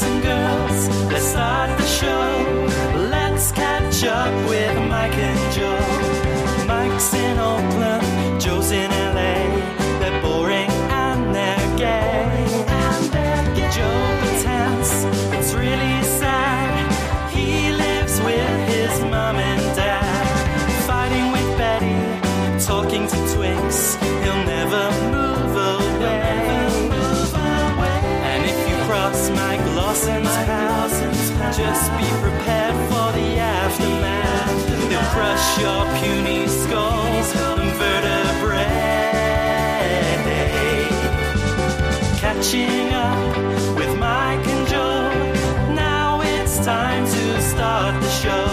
and girls, just be prepared for the aftermath. He'll crush your puny skulls and vertebrae. Catching up with Mike and Joe. Now it's time to start the show.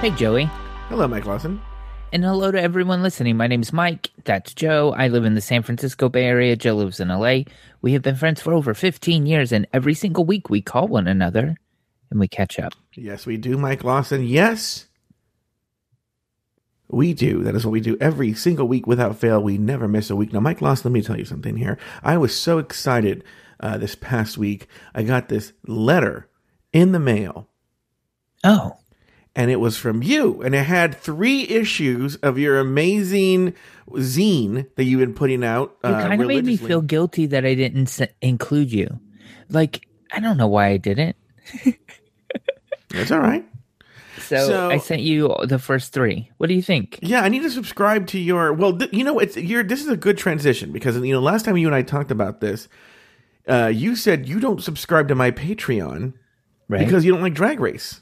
Hey, Joey. Hello, Mike Lawson. And hello to everyone listening. My name is Mike. That's Joe. I live in the San Francisco Bay Area. Joe lives in LA. We have been friends for over 15 years, and every single week we call one another and we catch up. Yes, we do, Mike Lawson. Yes, we do. That is what we do every single week without fail. We never miss a week. Now, Mike Lawson, let me tell you something here. I was so excited uh, this past week. I got this letter in the mail, Oh, and it was from you, and it had three issues of your amazing zine that you've been putting out. it kind of made me feel guilty that I didn't s- include you. Like, I don't know why I didn't. It's all right. So, So- I sent you the first three. What do you think? Yeah, I need to subscribe to your. Well, th- you know, it's you're. This is a good transition because you know, last time you and I talked about this, uh, you said you don't subscribe to my Patreon Right. because you don't like Drag Race.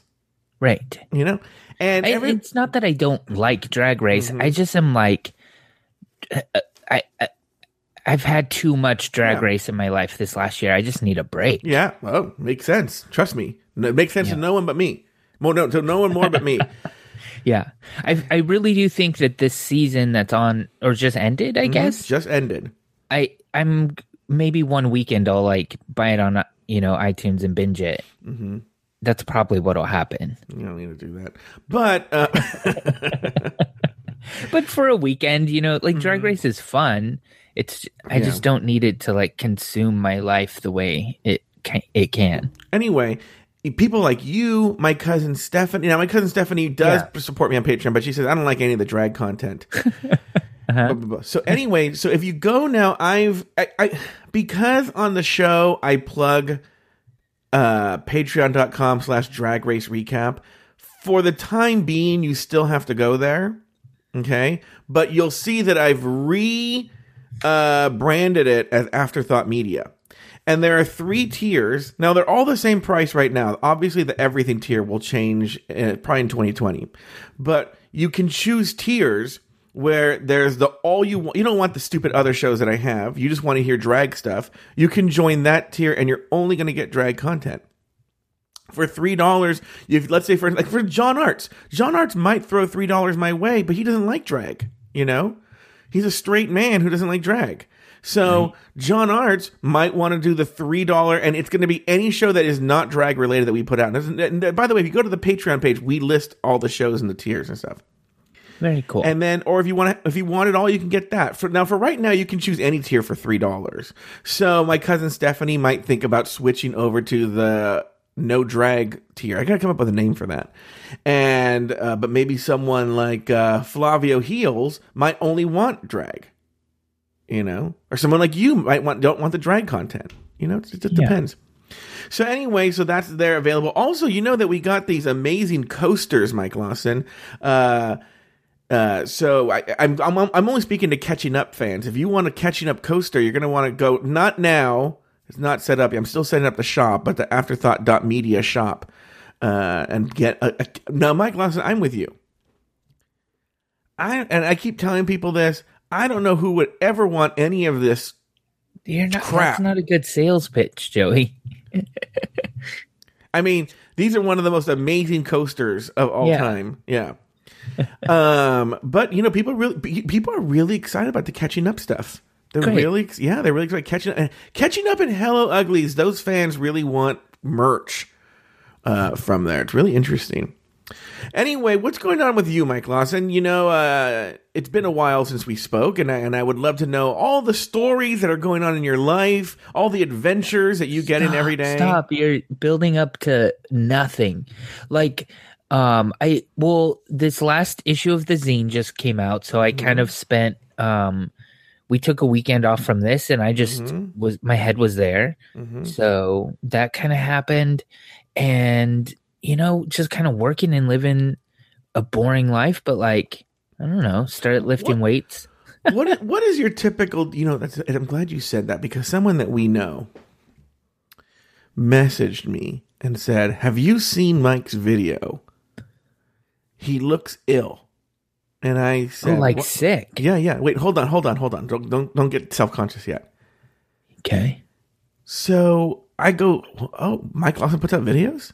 Right. You know, and I, every, Mm-hmm. it's not that I don't like Drag Race. I just am like, uh, I, I I've had too much Drag Yeah. Race in my life this last year. I just need a break. yeah, well, makes sense. Trust me, it makes sense to no one but me. Well, no, to no one more but me. Yeah, I I really do think that this season that's on or just ended. I guess Just ended. I I'm maybe one weekend I'll like buy it on uh, you know iTunes and binge it. Mm-hmm. That's probably what'll happen. You don't need to do that. But uh, But for a weekend, you know, like Drag Race is fun. It's I just don't need it to like consume my life the way it can, it can. anyway, people like you, my cousin Stephanie. Now, my cousin Stephanie does Yeah. support me on Patreon, but she says I don't like any of the drag content. Blah. So anyway, so if you go now, I've I, I because on the show I plug uh patreon.com slash drag race recap. For the time being, you still have to go there. Okay. But you'll see that I've re uh branded it as afterthought media. And there are three tiers. Now they're all the same price right now. Obviously, the everything tier will change uh, probably in 2020, but you can choose tiers where there's the all you want. You don't want the stupid other shows that I have. You just want to hear drag stuff. You can join that tier, and you're only going to get drag content. For three dollars, if let's say for like for John Arts, John Arts might throw three dollars my way, but he doesn't like drag. You know, he's a straight man who doesn't like drag. So John Arts might want to do the three dollar, and it's going to be any show that is not drag related that we put out. And, and by the way, if you go to the Patreon page, we list all the shows and the tiers and stuff. Very cool. And then, or if you want to, if you want it all, you can get that. For now, for right now, you can choose any tier for three dollars. So my cousin Stephanie might think about switching over to the no drag tier. I gotta come up with a name for that. And uh, but maybe someone like uh, Flavio Heels might only want drag. You know, or someone like you might want don't want the drag content. You know, it just Yeah. depends. So anyway, so that's there available. Also, you know that we got these amazing coasters, Mike Lawson. Uh, uh, so I, I'm, I'm I'm only speaking to catching up fans. If you want a catching up coaster, you're gonna want to go not now. It's not set up. I'm still setting up the shop, but the afterthought.media shop, uh, and get a, a now, Mike Lawson. I'm with you. I and I keep telling people this. I don't know who would ever want any of this You're not. crap. That's not a good sales pitch, Joey. I mean, these are one of the most amazing coasters of all Yeah. time. Yeah. um, but you know, people really people are really excited about the catching up stuff. They're Great. really, yeah, they're really excited catching up. Catching up in Hello Uglies. Those fans really want merch uh, from there. It's really interesting. Anyway, what's going on with you, Mike Lawson? You know, uh, it's been a while since we spoke, and I, and I would love to know all the stories that are going on in your life, all the adventures that you get in every day. Stop! You're building up to nothing. Like, um, I well, this last issue of the zine just came out, so I kind of spent um, we took a weekend off from this, and I just Mhm. was my head was there, Mhm. so that kind of happened, and you know, just kind of working and living a boring life, but like I don't know, started lifting weights. what what is your typical? You know, that's, and I'm glad you said that because someone that we know messaged me and said, "Have you seen Mike's video? He looks ill." And I Oh, said, like "What?" sick. "Yeah, yeah. Wait, hold on, hold on, hold on. Don't don't don't get self conscious yet." Okay. So I go, oh, Mike Lawson puts out videos.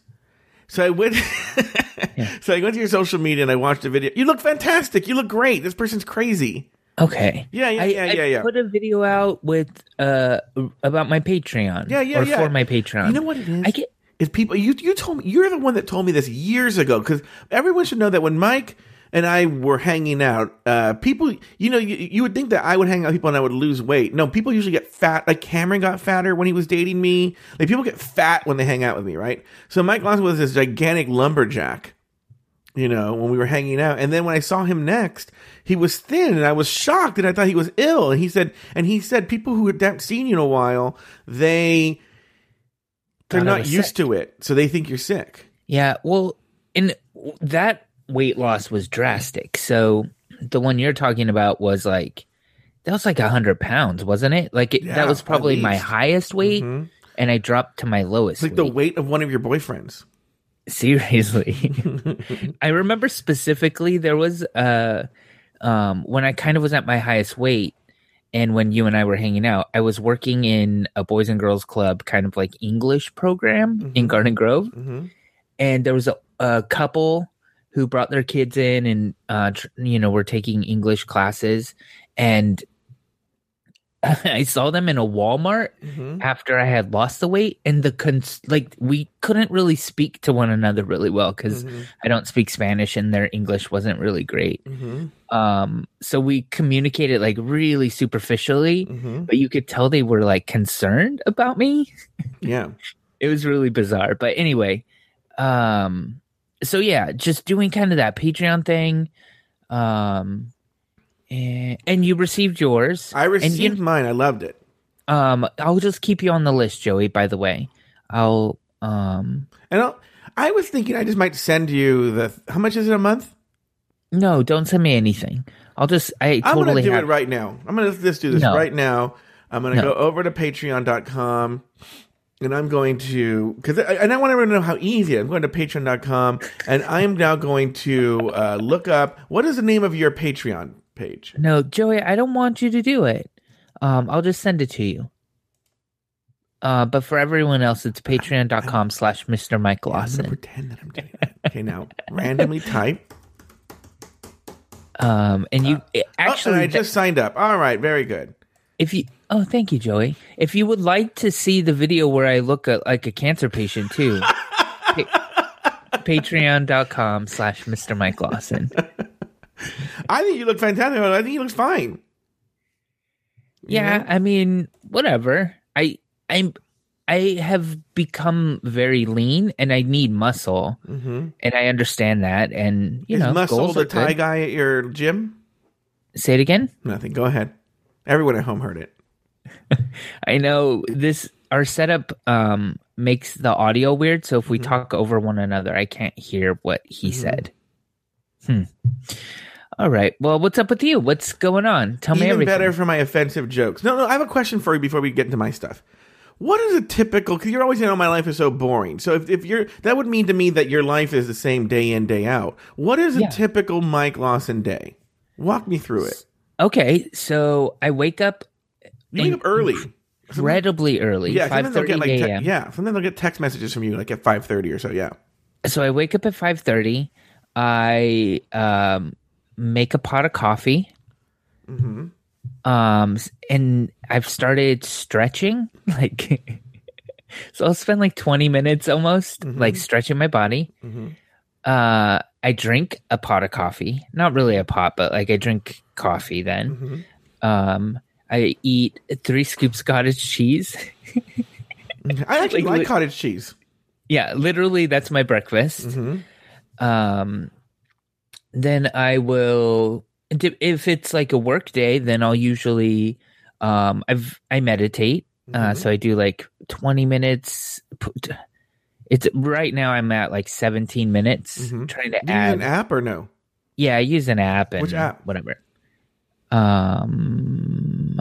So I went, so I went to your social media and I watched a video. You look fantastic. You look great. This person's crazy. Okay. Yeah, yeah, I, yeah, I yeah, yeah. Put a video out with uh about my Patreon. Yeah, yeah, or yeah. for my Patreon. You know what it is? I get Is people you you told me you're the one that told me this years ago because everyone should know that when Mike and I were hanging out, uh, people you know you, you would think that I would hang out with people and I would lose weight. No, people usually get fat. Like Cameron got fatter when he was dating me. Like people get fat when they hang out with me, right? So Mike Lawson was this gigantic lumberjack. you know, when we were hanging out. And then when I saw him next, he was thin and I was shocked and I thought he was ill. And he said, and he said, people who haven't seen you in a while, they, they're not used sick. to it. So they think you're sick. Yeah, well, and that weight loss was drastic. So the one you're talking about was like that was like a hundred pounds, wasn't it? Like it, Yeah, that was probably my highest weight, Mhm. and I dropped to my lowest. It's like the weight. weight of one of your boyfriends. Seriously, I remember specifically there was uh um when I kind of was at my highest weight. And when you and I were hanging out, I was working in a boys and girls club, kind of like English program in Mhm. Garden Grove. hmm and there was a, a couple who brought their kids in and uh tr- you know were taking english classes and i saw them in a walmart hmm after i had lost the weight and the cons- like we couldn't really speak to one another really well because hmm i don't speak spanish and their english wasn't really great. Hmm um so we communicated like really superficially hmm but you could tell they were like concerned about me. Yeah. it was really bizarre but anyway um so yeah just doing kind of that patreon thing um and, and you received yours I and received you, mine. I loved it. um i'll just keep you on the list joey by the way i'll um And I'll, I was thinking I just might send you the, how much is it a month? no don't send me anything i'll just i I'm totally to do have it right now. I'm going to just do this No. right now. I'm going to No. go over to patreon.com and I'm going to, because I, and I want everyone to know how easy. I'm going to patreon.com and I'm now going to uh, look up what is the name of your Patreon page? no joey i don't want you to do it um i'll just send it to you uh but for everyone else it's patreon.com slash mr mike I'm going to pretend that I'm doing it. Okay, now randomly type. um and you it- Oh, and actually I just signed up. All right, very good. If you, oh, thank you, Joey. If you would like to see the video where I look at, like a cancer patient too, pa- patreon.com slash Mr. Mike Lawson. I think you look fantastic. I think you look fine. Yeah? I mean, whatever. I, I'm, I have become very lean and I need muscle Mhm. and I understand that. And, you Is know, Muscle the Thai good. guy at your gym? Say it again. Nothing. Go ahead. Everyone at home heard it. I know this, our setup, um, makes the audio weird. So if we Mhm. talk over one another, I can't hear what he Mhm. said. Hmm. All right. Well, what's up with you? What's going on? Tell me Even everything. better for my offensive jokes. No, no, I have a question for you before we get into my stuff. What is a typical? Because you're always saying, "Oh, my life is so boring." So if, if you're, that would mean to me that your life is the same day in day out. What is a Yeah. typical Mike Lawson day? Walk me through it. Okay, so I wake up You wake up early. incredibly early, Yeah, five sometimes they'll thirty get like te- a.m. yeah, sometimes they'll get text messages from you like at five thirty or so. Yeah. So I wake up at five thirty. I um, make a pot of coffee. hmm Um, and I've started stretching. Like, so I'll spend like twenty minutes almost, Mhm. like stretching my body. hmm Uh, I drink a pot of coffee. Not really a pot, but like I drink coffee then. Mm-hmm. Um, I eat three scoops cottage cheese. I actually Like, like, li- cottage cheese. yeah, literally that's my breakfast. Mm-hmm. Um, then I will if it's like a work day, then I'll usually um I've I meditate. Uh, Mhm. so I do like 20 minutes. It's right now I'm at like 17 minutes Mhm. trying to Do you use add. an app or no? Yeah, I use an app and Which app? whatever. Um,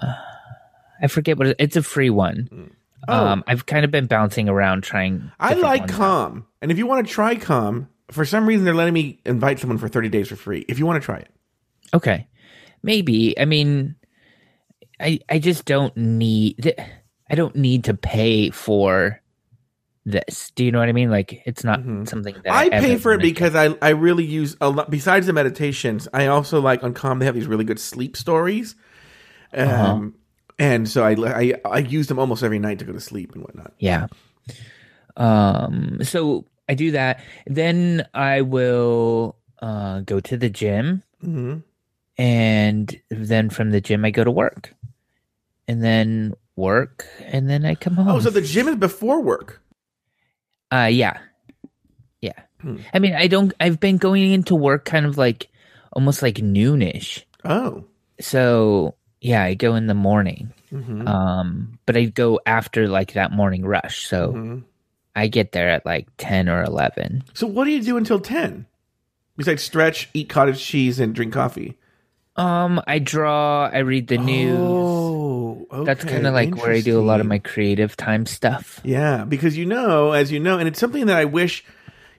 I forget what it, it's a free one. Oh. Um, I've kind of been bouncing around trying. I like out. Calm, and if you want to try Calm, for some reason they're letting me invite someone for thirty days for free. If you want to try it, Okay, maybe. I mean, I I just don't need. I don't need to pay for this. Do you know what I mean? Like, it's not something that I, Mm-hmm. I pay for it wanted to- because I I really use a lot. Besides the meditations, I also like on Calm. They have these really good sleep stories, um, Uh-huh. and so I, I I use them almost every night to go to sleep and whatnot. Yeah. Um so I do that. Then I will uh go to the gym hmm and then from the gym I go to work. And then work and then I come home. Oh, so the gym is before work. uh yeah. Yeah. Hmm. I mean I don't I've been going into work kind of like almost like noonish. Oh, So yeah, I go in the morning. hmm Um but I go after like that morning rush. So hmm I get there at like 10 or 11. so what do you do until ten? Besides stretch, eat cottage cheese, and drink coffee. Um, I draw. I read the news. Oh, okay. That's kind of like where I do a lot of my creative time stuff. Yeah, because you know, as you know, and it's something that I wish,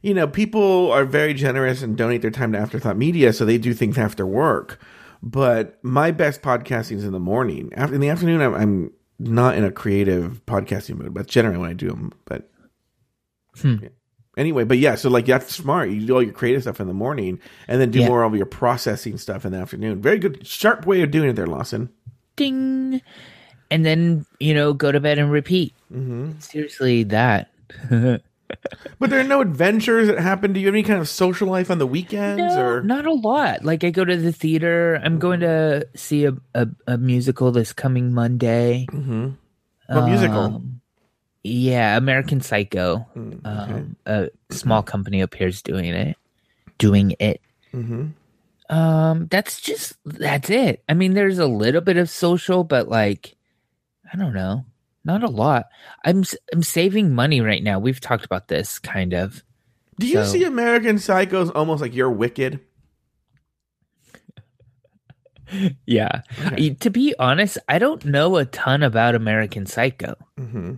you know, people are very generous and donate their time to Afterthought Media, so they do things after work. But my best podcasting is in the morning. After in the afternoon, I'm, I'm not in a creative podcasting mood, but generally when I do them. But Hmm. yeah. anyway, but yeah, so like that's smart. You do all your creative stuff in the morning, and then do Yeah. more of your processing stuff in the afternoon. Very good, sharp way of doing it there, Lawson. Ding, and then you know go to bed and repeat. hmm Seriously, that. But there are no adventures that happen. Do you have any kind of social life on the weekends, No, or not a lot. Like I go to the theater. I'm going to see a a, a musical this coming Monday. Mhm. What musical? Yeah, American Psycho. Mm, Um, a small company up here is doing it. Doing it. hmm Um, that's just that's it. I mean, there's a little bit of social, but like, I don't know, not a lot. I'm I'm saving money right now. We've talked about this kind of. Do you So- see American Psychos almost like you're wicked? Yeah. Okay. To be honest, I don't know a ton about American Psycho. hmm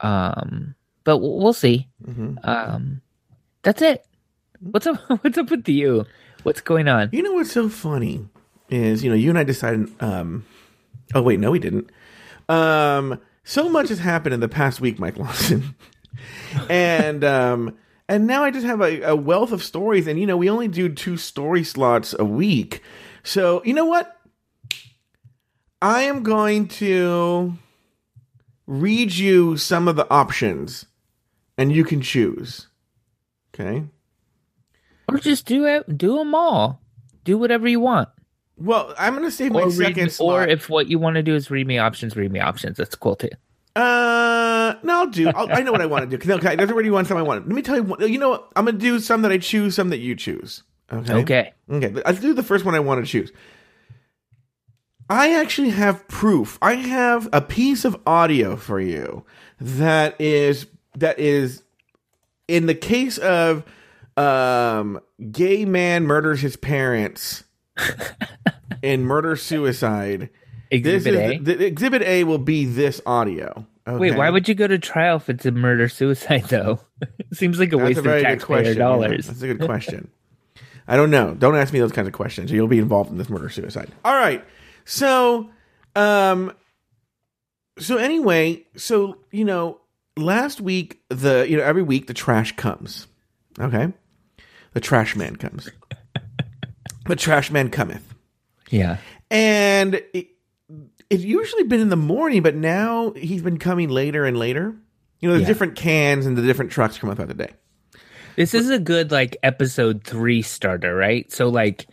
Um, but we'll see. hmm Um, that's it. What's up? What's up with you? What's going on? You know what's so funny is you know you and I decided. Um, oh wait, no, we didn't. Um, so much has happened in the past week, Mike Lawson, and um, and now I just have a, a wealth of stories. And you know, we only do two story slots a week, so you know what? I am going to read you some of the options, and you can choose. Okay. Or just do it. Do them all. Do whatever you want. Well, I'm going to save my Or, read, second me- or if what you want to do is read me options, read me options. That's cool too. Uh, no, I'll do. I'll, I know what I want to do. Okay, there's already one some I want. Let me tell you. What, you know what? I'm gonna do some that I choose, some that you choose. Okay. Okay. Okay. I'll do the first one I want to choose. I actually have proof. I have a piece of audio for you that is that is in the case of um gay man murders his parents in murder suicide. Exhibit A. the, the- exhibit A will be this audio. Wait, why would you go to trial if it's a murder suicide though? seems like a That's waste a of taxpayer question. yeah. dollars. That's a good question. I don't know. Don't ask me those kinds of questions. You'll be involved in this murder suicide. All right. So, um, so anyway, so you know, last week the you know every week the trash comes. Okay, the trash man comes. the trash man cometh, Yeah. and it, it's usually been in the morning, but now he's been coming later and later. You know, the Yeah. different cans and the different trucks come up throughout the day. This is a good like episode three starter, right? So like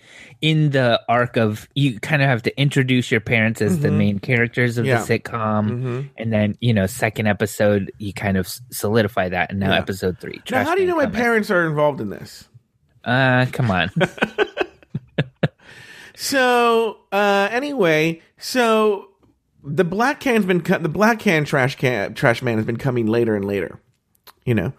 in the arc of you kind of have to introduce your parents as the main characters of Mm-hmm. Yeah. the sitcom, Mhm. and then you know second episode you kind of solidify that, and now Yeah. episode three. Now, how do you know my parents are involved in this? Uh, come on. So uh, anyway, so the black can's been cut. The black can trash can trash man has been coming later and later. You know.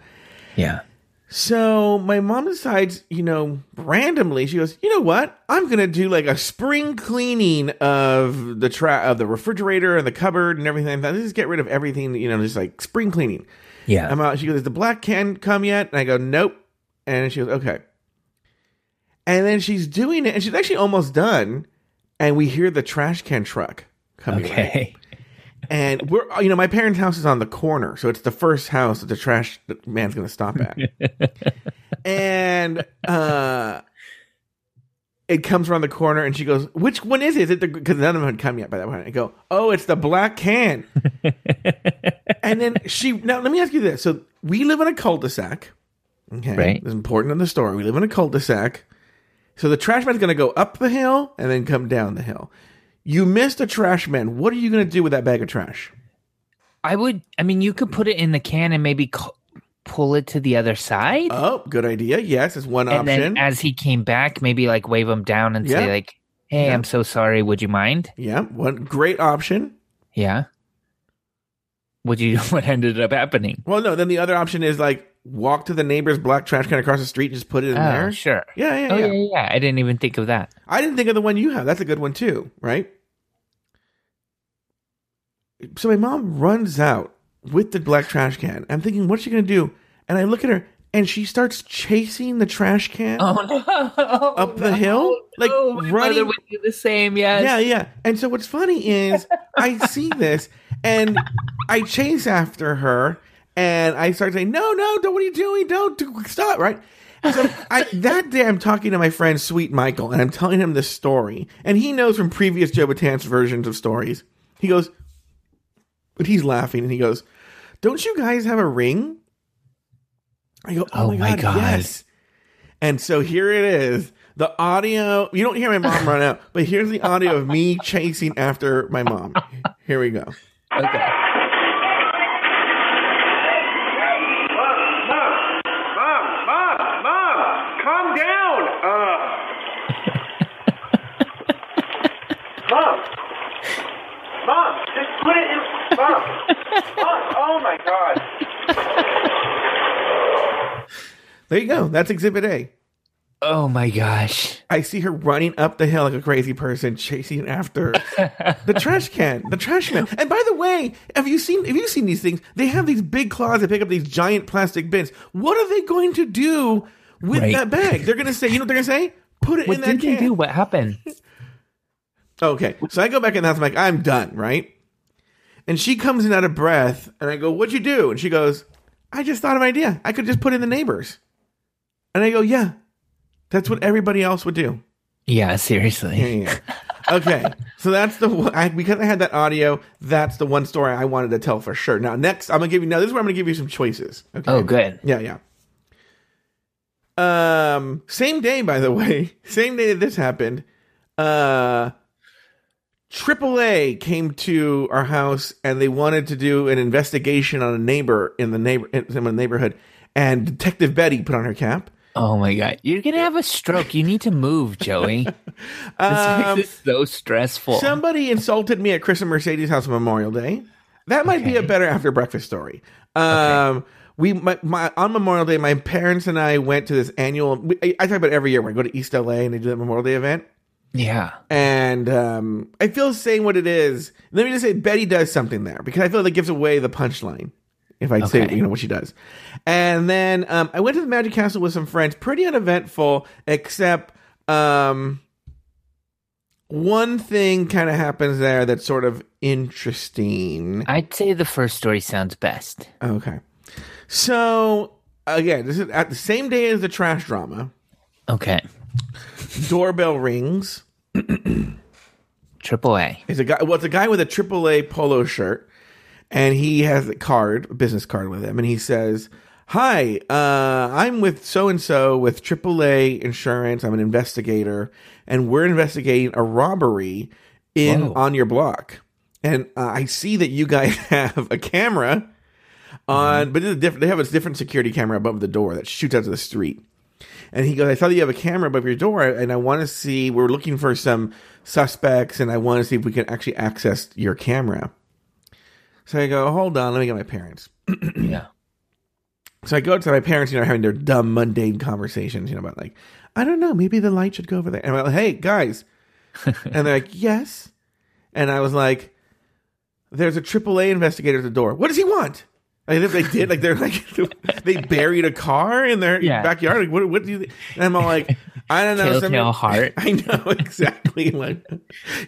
yeah. So my mom decides, you know, randomly, she goes, you know what? I'm gonna do like a spring cleaning of the tra- of the refrigerator and the cupboard and everything. like that. Just get rid of everything, you know, just like spring cleaning. Yeah. I'm out. She goes, "Is the black can come yet?" And I go, "Nope." And she goes, "Okay." And then she's doing it, and she's actually almost done. And we hear the trash can truck coming. okay. And we're, you know, my parents' house is on the corner, so it's the first house that the trash man's going to stop at. and uh, it comes around the corner, and she goes, "Which one is it?" Is it because none of them had come yet by that point? I go, "Oh, it's the black can." and then she now let me ask you this: so we live in a cul-de-sac. Okay, Right. It's important in the story. We live in a cul-de-sac. So the trash man's going to go up the hill and then come down the hill. You missed a trash man. What are you going to do with that bag of trash? I would. I mean, you could put it in the can and maybe cu- pull it to the other side, Oh, good idea. Yes, it's one and option. then as he came back, maybe like wave him down and Yeah. say like, "Hey, Yeah. I'm so sorry. Would you mind?" yeah, one great option. Yeah. Would you? What ended up happening? Well, no, then the other option is like walk to the neighbor's black trash can across the street and just put it in Oh, there. sure. Yeah, yeah, Oh yeah. yeah, yeah. I didn't even think of that. I didn't think of the one you have. That's a good one too, right? So my mom runs out with the black trash can. I'm thinking, what's she gonna do? And I look at her, and she starts chasing the trash can. Oh no! Up the hill? Like, oh, my running- mother would do the same. Yes. Yeah, yeah. And so what's funny is I see this and I chase after her and I start saying, "No, no, don't! What are you doing? Don't do- stop!" Right. So I, that day, I'm talking to my friend Sweet Michael, and I'm telling him this story, and he knows from previous Joe Batan's versions of stories. He goes, but he's laughing, and he goes, "Don't you guys have a ring?" I go, "Oh, Oh my, my god, God. yes!" And so here it is. The audio, you don't hear my mom run out, but here's the audio of me chasing after my mom. Here we go. Okay. Put it in. Mom, mom. Oh my god. There you go. That's exhibit A. Oh my gosh. I see her running up the hill like a crazy person, chasing after the trash can, the trash man. And by the way, have you seen have you seen these things? They have these big claws that pick up these giant plastic bins. What are they going to do with Right. that bag? They're going to say, you know what they're going to say? Put it What in that did they do? What happened? Okay, so I go back in the house. I'm like, I'm done, right? And she comes in out of breath, and I go, "What'd you do?" And she goes, "I just thought of an idea. I could just put in the neighbors." And I go, "Yeah, that's what everybody else would do." Yeah, seriously. Yeah, yeah, okay, so that's the one- I, because I had that audio. That's the one story I wanted to tell for sure. Now, next, I'm gonna give you. Now, this is where I'm gonna give you some choices. Okay. Oh, good. Yeah, yeah. Um, same day, by the way, same day that this happened. Uh, AAA came to our house and they wanted to do an investigation on a neighbor in the neighbor in the neighborhood. And Detective Betty put on her cap. Oh my god. You're gonna have a stroke. You need to move, Joey. this Um, makes this so stressful. Somebody insulted me at Chris and Mercedes' house on Memorial Day. That might be a better after breakfast story. Um, we my, my on Memorial Day, my parents and I went to this annual. We, I, I talk about every year when I go to East LA and they do that Memorial Day event. Yeah. And um, I feel saying what it is. Let me just say Betty does something there because I feel that gives away the punchline. If I say you know what she does, and then um, I went to the Magic Castle with some friends. Pretty uneventful, except um, one thing kind of happens there that's sort of interesting. I'd say the first story sounds best. Okay, so again, this is at the same day as the trash drama. Okay. Doorbell rings. Triple A. It's a guy. Well, it's a guy with a AAA polo shirt, and he has a card, a business card with him, and he says, Hi, uh, I'm with so and so with AAA Insurance. I'm an investigator, and we're investigating a robbery in Whoa. on your block. And uh, I see that you guys have a camera on, but it's a different. They have a different security camera above the door that shoots out to the street. And he goes, I saw that you have a camera above your door, and I want to see. We're looking for some suspects, and I want to see if we can actually access your camera. So I go, hold on, let me get my parents. Yeah. So I go to my parents, you know, having their dumb, mundane conversations, you know, about like, I don't know, maybe the light should go over there. And I'm like, hey, guys. and they're like, yes. And I was like, there's a AAA investigator at the door. What does he want? Like, if they did, like, they're like, they buried a car in their Yeah. backyard. Like, what, what do you, and I'm all like, I don't know. Telltale heart. I know exactly. Like,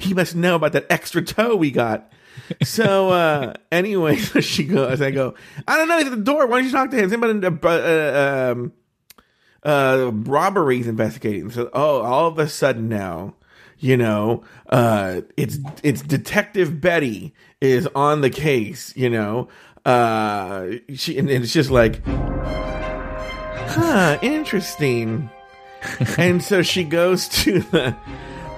he must know about that extra toe we got. So uh anyway, so she goes. I go. I don't know. He's at the door. Why don't you talk to him? Somebody, uh, uh, um, uh, robberies investigating. So oh, all of a sudden now, you know, uh, it's it's Detective Betty is on the case. You know, uh, she and it's just like, huh, interesting. And so she goes to the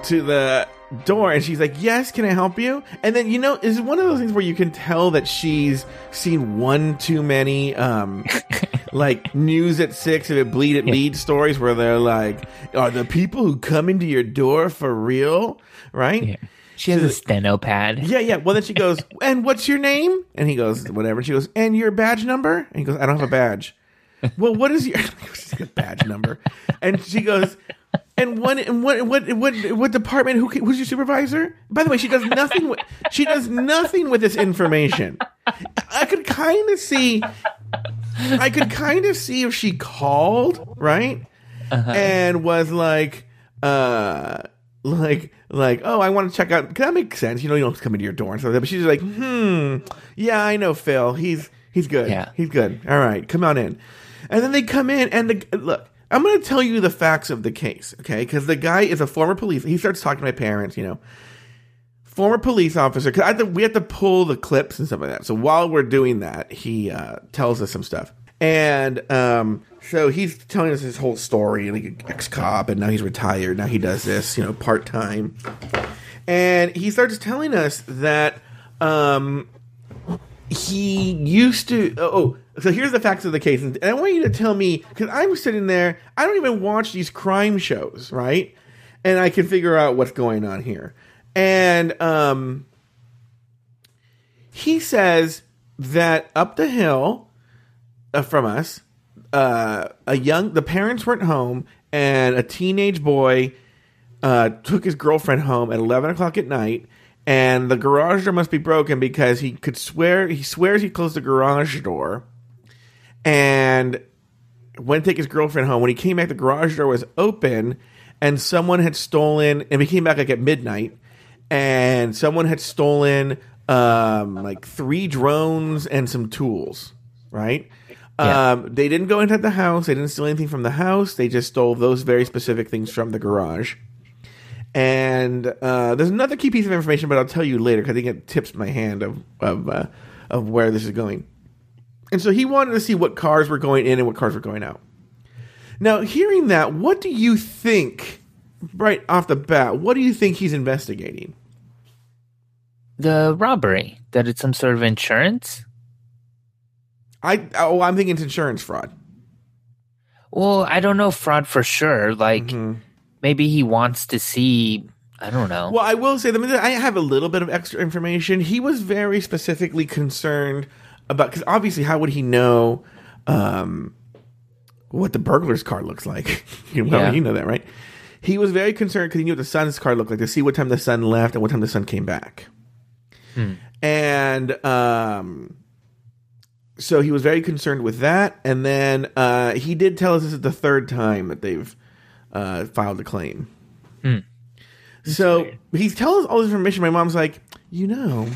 to the door and she's like yes can i help you? And then you know is one of those things where you can tell that she's seen one too many um like news at six if it bleed it lead stories where they're like are the people who come into your door for real? Right? Yeah. She has a steno pad. yeah, yeah. Well, then she goes, and what's your name? And he goes, whatever. And she goes, and your badge number? And he goes, I don't have a badge. well, what is your she's got a badge number? And she goes, and what, and what, what, what, what department? Who, who's your supervisor? By the way, she does nothing. With, she does nothing with this information. I could kind of see. I could kind of see if she called, right? and was like, uh, like, like, oh, I want to check out. Can that make sense? You know, you don't come into your door and stuff. But she's like, hmm, yeah, I know Phil. He's he's good. Yeah. he's good. All right, come on in. And then they come in, and the look. I'm going to tell you the facts of the case, okay? Because the guy is a former police. He starts talking to my parents, you know former police officer. Cause I had we have to pull the clips and stuff like that. So while we're doing that, he uh, tells us some stuff, and um, so he's telling us his whole story. Like ex cop, and now he's retired. Now he does this, you know, part time. And he starts telling us that um, he used to. Oh, so here's the facts of the case, and I want you to tell me because I'm sitting there. I don't even watch these crime shows, right? And I can figure out what's going on here. And um, he says that up the hill uh, from us, uh, a young the parents weren't home, and a teenage boy uh, took his girlfriend home at eleven o'clock at night. And the garage door must be broken because he could swear he swears he closed the garage door, and went to take his girlfriend home. When he came back, the garage door was open, and someone had stolen. And he came back like at midnight, and someone had stolen um, like three drones and some tools. Right? Yeah. Um, they didn't go into the house. They didn't steal anything from the house. They just stole those very specific things from the garage. And uh, there's another key piece of information, but I'll tell you later because I think it tips my hand of of uh, of where this is going. And so he wanted to see what cars were going in and what cars were going out. Now, hearing that, what do you think, right off the bat, what do you think he's investigating? The robbery. That it's some sort of insurance? I oh, I'm thinking it's insurance fraud. Well, I don't know fraud for sure. Like Mm-hmm. maybe he wants to see I don't know. Well, I will say that I have a little bit of extra information. He was very specifically concerned about because obviously, how would he know um, what the burglar's car looks like? you, know, Yeah. you know that, right? He was very concerned because he knew what the son's car looked like to see what time the son left and what time the son came back. And um, so he was very concerned with that. And then uh, he did tell us this is the third time that they've uh, filed a claim. So he's telling us all this information. My mom's like, you know,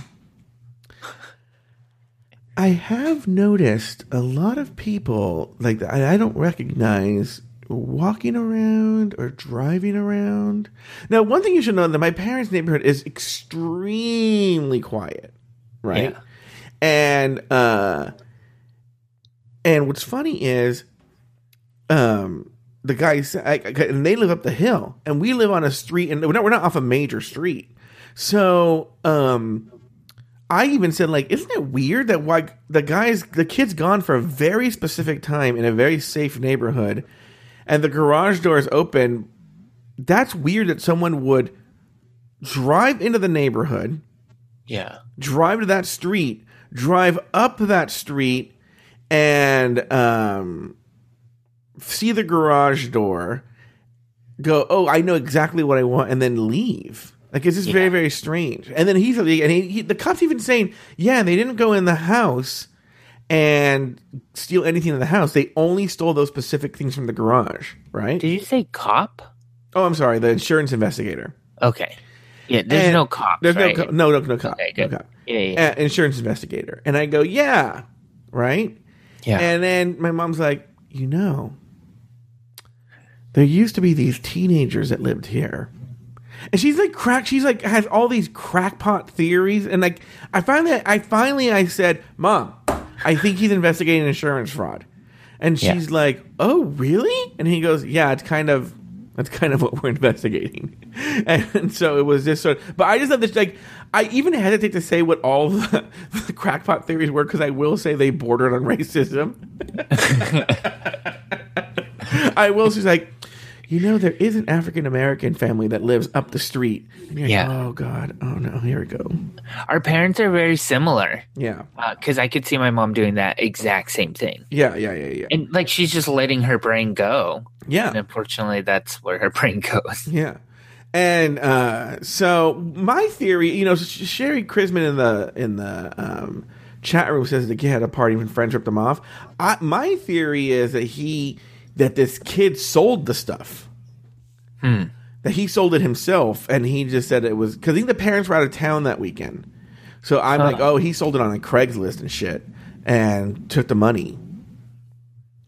I have noticed a lot of people like that I I don't recognize walking around or driving around. Now, one thing you should know that my parents' neighborhood is extremely quiet, right? Yeah. And uh And what's funny is, um, the guys and they live up the hill, and we live on a street, and we're not, we're not off a major street. So, um, I even said like, isn't it weird that why the guys, the kid's gone for a very specific time in a very safe neighborhood, and the garage door is open. That's weird that someone would drive into the neighborhood Yeah. drive to that street, drive up that street, and um, see the garage door, go, oh, I know exactly what I want, and then leave. Like it's just very, Yeah. very strange. And then he's and he, he, the cops even saying, yeah, they didn't go in the house and steal anything in the house. They only stole those specific things from the garage, right? Did you say cop? oh, I'm sorry, the insurance investigator. Okay. Yeah, there's And no cops. There's right? no, co- no, no, no cop. Okay, no good. cop. Yeah, yeah. Uh, insurance investigator. And I go, yeah, right? Yeah. And then my mom's like, you know, there used to be these teenagers that lived here. And she's like crack she's like has all these crackpot theories and like I finally I finally I said, "Mom, I think he's investigating insurance fraud." And Yeah. she's like, "Oh, really?" And he goes, "Yeah, it's kind of that's kind of what we're investigating." And so it was just sort of, but I just have this like I even hesitate to say what all the, the crackpot theories were because I will say they bordered on racism. I will. She's like, you know, there is an African American family that lives up the street. Yeah. like, oh God. Oh no. Here we go. Our parents are very similar Yeah. Uh, because I could see my mom doing that exact same thing. Yeah. Yeah. Yeah. Yeah. And like she's just letting her brain go. Yeah. And unfortunately, that's where her brain goes. Yeah. And uh, so my theory, you know, Sherry Chrisman in the in the um, chat room says the kid had a party when friends ripped him off. I, my theory is that he that this kid sold the stuff. That he sold it himself, and he just said it was because I think the parents were out of town that weekend. So I'm like, oh, he sold it on a Craigslist and shit, and took the money.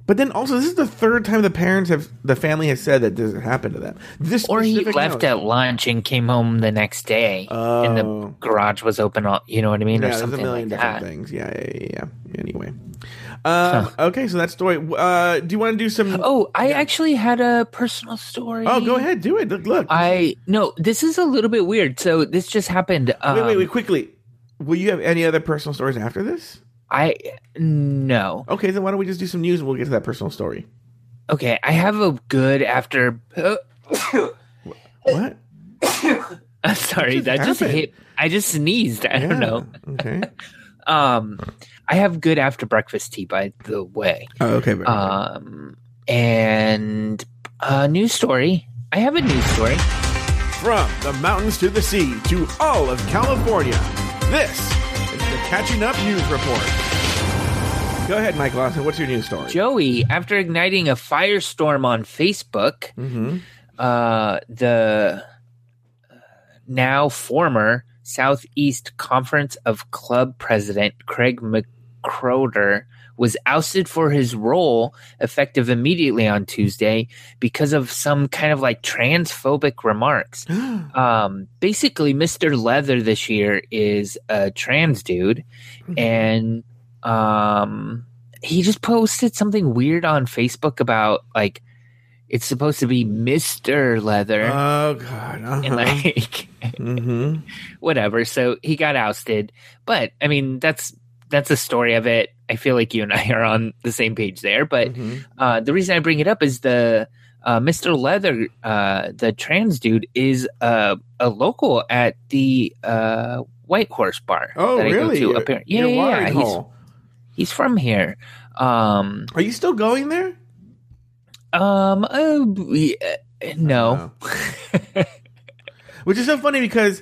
But then also, this is the third time the parents have the family has said that this happened to them. This Or he left note. at lunch and came home the next day, and the Oh. garage was open. All you know what I mean, Yeah, or there's a something million like different that. things. Yeah, yeah, yeah. yeah. Anyway, um, okay, so that story. Uh, do you want to do some? Oh, I actually had a personal story. Oh, go ahead, do it. Look, look. I no, this is a little bit weird. So this just happened. Um, wait, wait, wait. Quickly, will you have any other personal stories after this? I no. Okay, then why don't we just do some news and we'll get to that personal story. Okay, I have a good after. What? I'm sorry, just that just happened? hit. I just sneezed. I don't know. Okay. Um, I have good after breakfast tea, by the way. Oh, okay. Very good. Um, and a news story. I have a news story. From the mountains to the sea to all of California, this is the Catching Up News Report. Go ahead, Mike Lawson. What's your news story? Joey, after igniting a firestorm on Facebook, mm-hmm. uh, the uh, now former Southeast Conference of Club president Craig McCroder was ousted for his role effective immediately on Tuesday because of some kind of like transphobic remarks. um, basically, Mr. Leather this year is a trans dude, and um, he just posted something weird on Facebook about like it's supposed to be Mr. Leather Oh God. Uh-huh. and like mm-hmm. whatever. So he got ousted. But I mean, that's that's the story of it. I feel like you and I are on the same page there. But Mhm. uh, the reason I bring it up is the uh, Mr. Leather, uh, the trans dude, is uh, a local at the uh, White Horse Bar. Oh, that I go really? to here. Yeah, yeah, yeah. He's, he's from here. Um, Are you still going there? um, uh, yeah, no. Which is so funny because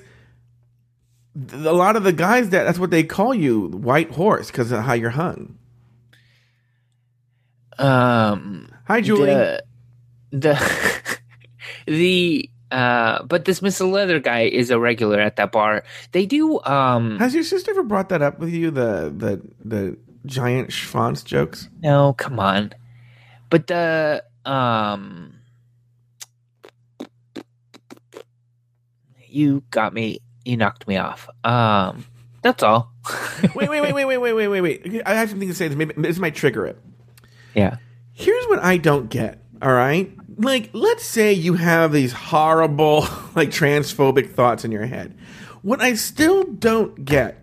a lot of the guys that that's what they call you, white horse, because of how you're hung. Um, Hi, Julie. The the, the uh, but this Mr. Leather guy is a regular at that bar. They do um Has your sister ever brought that up with you? The the the giant schwanz jokes. no, come on. But the um you got me you knocked me off. Um that's all. wait, wait, wait, wait, wait, wait, wait, wait, wait. I have something to say. This maybe this might trigger it. Yeah. Here's what I don't get. All right. Like, let's say you have these horrible, like, transphobic thoughts in your head. What I still don't get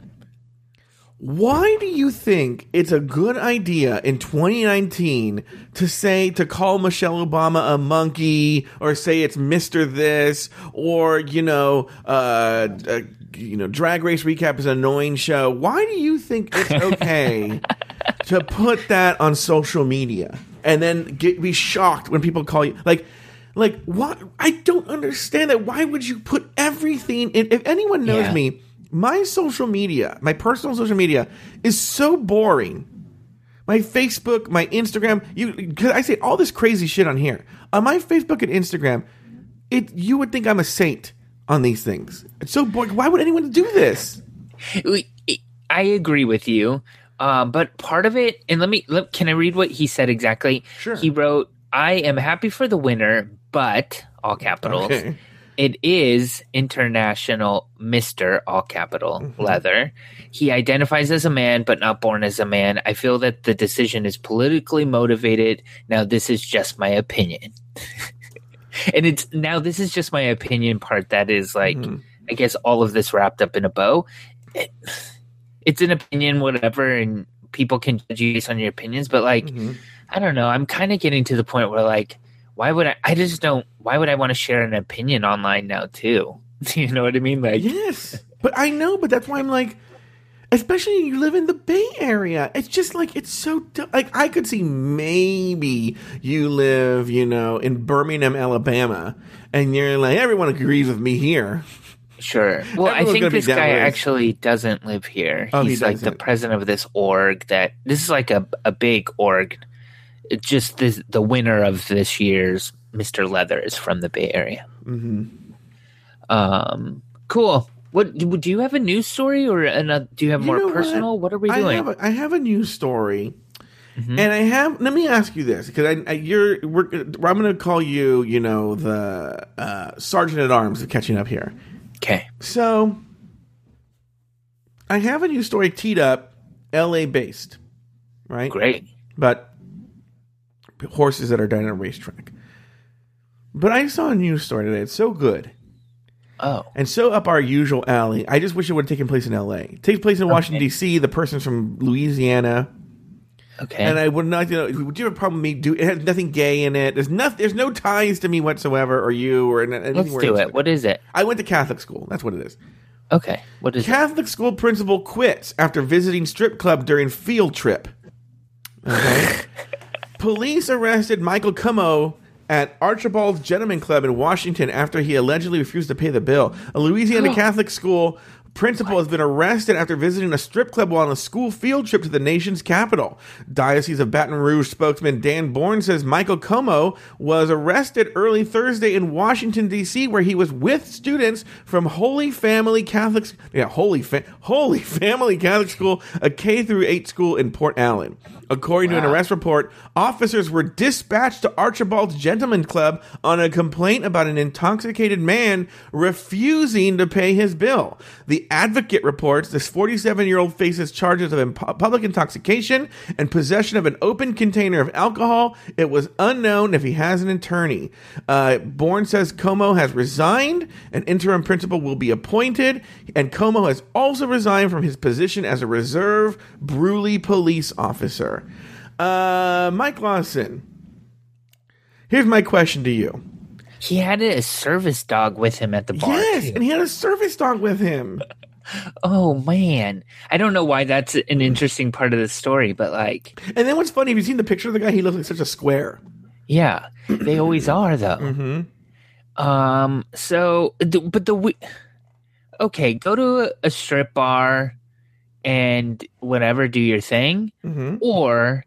why do you think it's a good idea in 2019 to say to call Michelle Obama a monkey or say it's Mr. This or you know uh, uh you know Drag Race recap is an annoying show? Why do you think it's okay to put that on social media and then get be shocked when people call you like like what I don't understand that why would you put everything in if anyone knows Yeah. me my social media, my personal social media is so boring. My Facebook, my Instagram, you cuz I say all this crazy shit on here. On my Facebook and Instagram, it you would think I'm a saint on these things. It's so boring. Why would anyone do this? I agree with you. Um, but part of it, and let me, let, can I read what he said exactly? Sure. He wrote, I am happy for the winner, but, all capitals, Okay. It is international Mr. all capital Mm-hmm. leather. He identifies as a man, but not born as a man. I feel that the decision is politically motivated. Now, this is just my opinion. and it's now, this is just my opinion part that is like, Mm-hmm. I guess, all of this wrapped up in a bow. It, it's an opinion, whatever, and people can judge you based on your opinions, but like, Mm-hmm. I don't know. I'm kind of getting to the point where like, why would I? I just don't. Why would I want to share an opinion online now too? you know what I mean? Like, Yes. But I know, but that's why I'm like, especially you live in the Bay Area. It's just like, it's so, like, I could see maybe you live, you know, in Birmingham, Alabama, and you're like, everyone agrees with me here. sure. Well, I think this guy actually doesn't live here. Oh, he He's like the president of this org. That this is like a a big org. Just this, the winner of this year's Mr. Leather is from the Bay Area. Mm-hmm. Um, cool. What do you have a news story or an, do you have You more know what? personal? What? are we I doing? have a, I have a news story. Mm-hmm. And I have. Let me ask you this, because I, I, you're. We're, I'm going to call you. You know, the uh, sergeant at arms of catching up here. okay. So, I have a new story teed up, L.A. based, right? Great. But horses that are dying at a racetrack. But I saw a news story today. It's so good Oh, and so up our usual alley. I just wish it would have taken place in L.A. It takes place in Washington Okay. D.C. The person's from Louisiana. okay. And I would not, you know, would you have a problem with me? Do it has nothing gay in it? There's nothing. There's no ties to me whatsoever, or you, or anything. Let's do it. What is it? I went to Catholic school. That's what it is. Okay. What is it? Catholic school principal quits after visiting strip club during field trip. Okay. Police arrested Michael Comeaux at Archibald's Gentleman Club in Washington after he allegedly refused to pay the bill. A Louisiana Catholic school principal has been arrested after visiting a strip club while on a school field trip to the nation's capital. Diocese of Baton Rouge spokesman Dan Bourne says Michael Comeaux was arrested early Thursday in Washington D.C., where he was with students from Holy Family Catholic, yeah, Holy Fa- Holy Family Catholic School, a K through eight school in Port Allen. According to an arrest report, officers were dispatched to Archibald's Gentleman Club on a complaint about an intoxicated man refusing to pay his bill. The advocate reports this 47 year old faces charges of imp- public intoxication and possession of an open container of alcohol. It was unknown if he has an attorney. Uh, Bourne says Comeaux has resigned, an interim principal will be appointed, and Comeaux has also resigned from his position as a reserve Brusly police officer. Uh, Mike Lawson, here's my question to you. He had a service dog with him at the bar. Yes, too. and he had a service dog with him. Oh man, I don't know why that's an interesting part of the story, but like, And then what's funny, have you seen the picture of the guy? He looks like such a square. yeah, they always are though. Mm-hmm. Um. So, the, but the okay, go to a, a strip bar and whatever, do your thing, Mm-hmm. or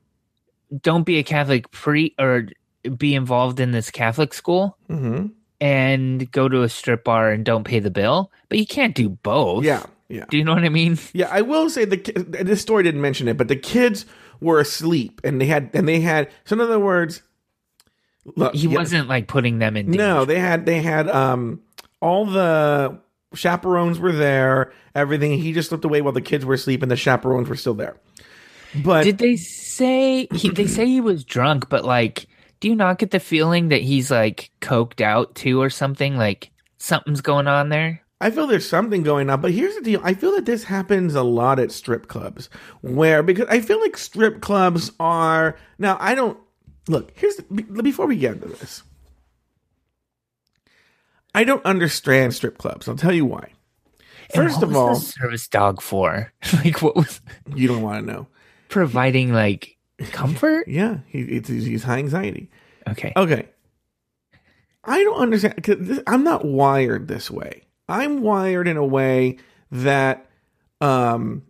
don't be a Catholic pre or be involved in this Catholic school Mm-hmm. and go to a strip bar and don't pay the bill. But you can't do both. Yeah, yeah. Do you know what I mean? Yeah, I will say the this story didn't mention it, but the kids were asleep and they had and they had so in other words look, He yeah, wasn't like putting them in. No, they had they had um all the chaperones were there, everything. He just slipped away while the kids were asleep and the chaperones were still there. But Did they say he, they say he was drunk, but like, do you not get the feeling that he's like coked out too, or something? Like something's going on there. I feel there's something going on, but here's the deal. I feel that this happens a lot at strip clubs, where because I feel like strip clubs are now. I don't look. Here's the, before we get into this. I don't understand strip clubs. I'll tell you why. First what of was all, the service dog for like what was you don't want to know. Providing like comfort? Yeah, he, it's, he's high anxiety. Okay. Okay. I don't understand because I'm not wired this way. I'm wired in a way that um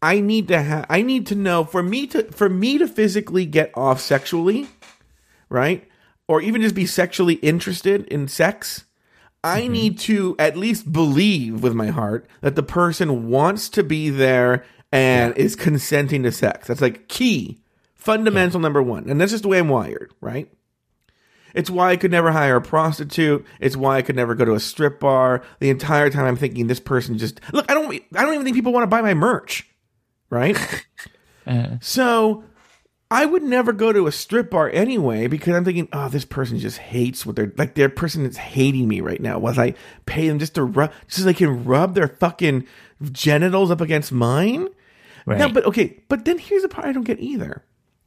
I need to have I need to know for me to for me to physically get off sexually, right? Or even just be sexually interested in sex. I need to at least believe with my heart that the person wants to be there and is consenting to sex. That's like key, fundamental number one. And that's just the way I'm wired, right? It's why I could never hire a prostitute. It's why I could never go to a strip bar. The entire time I'm thinking this person just look. I don't. I don't even think people want to buy my merch, right? Uh, so I would never go to a strip bar anyway because I'm thinking, oh, this person just hates what they're like. Their person is hating me right now. Was I pay them just to rub, just so they can rub their fucking genitals up against mine? Right. No, but okay, but then here's the part I don't get either.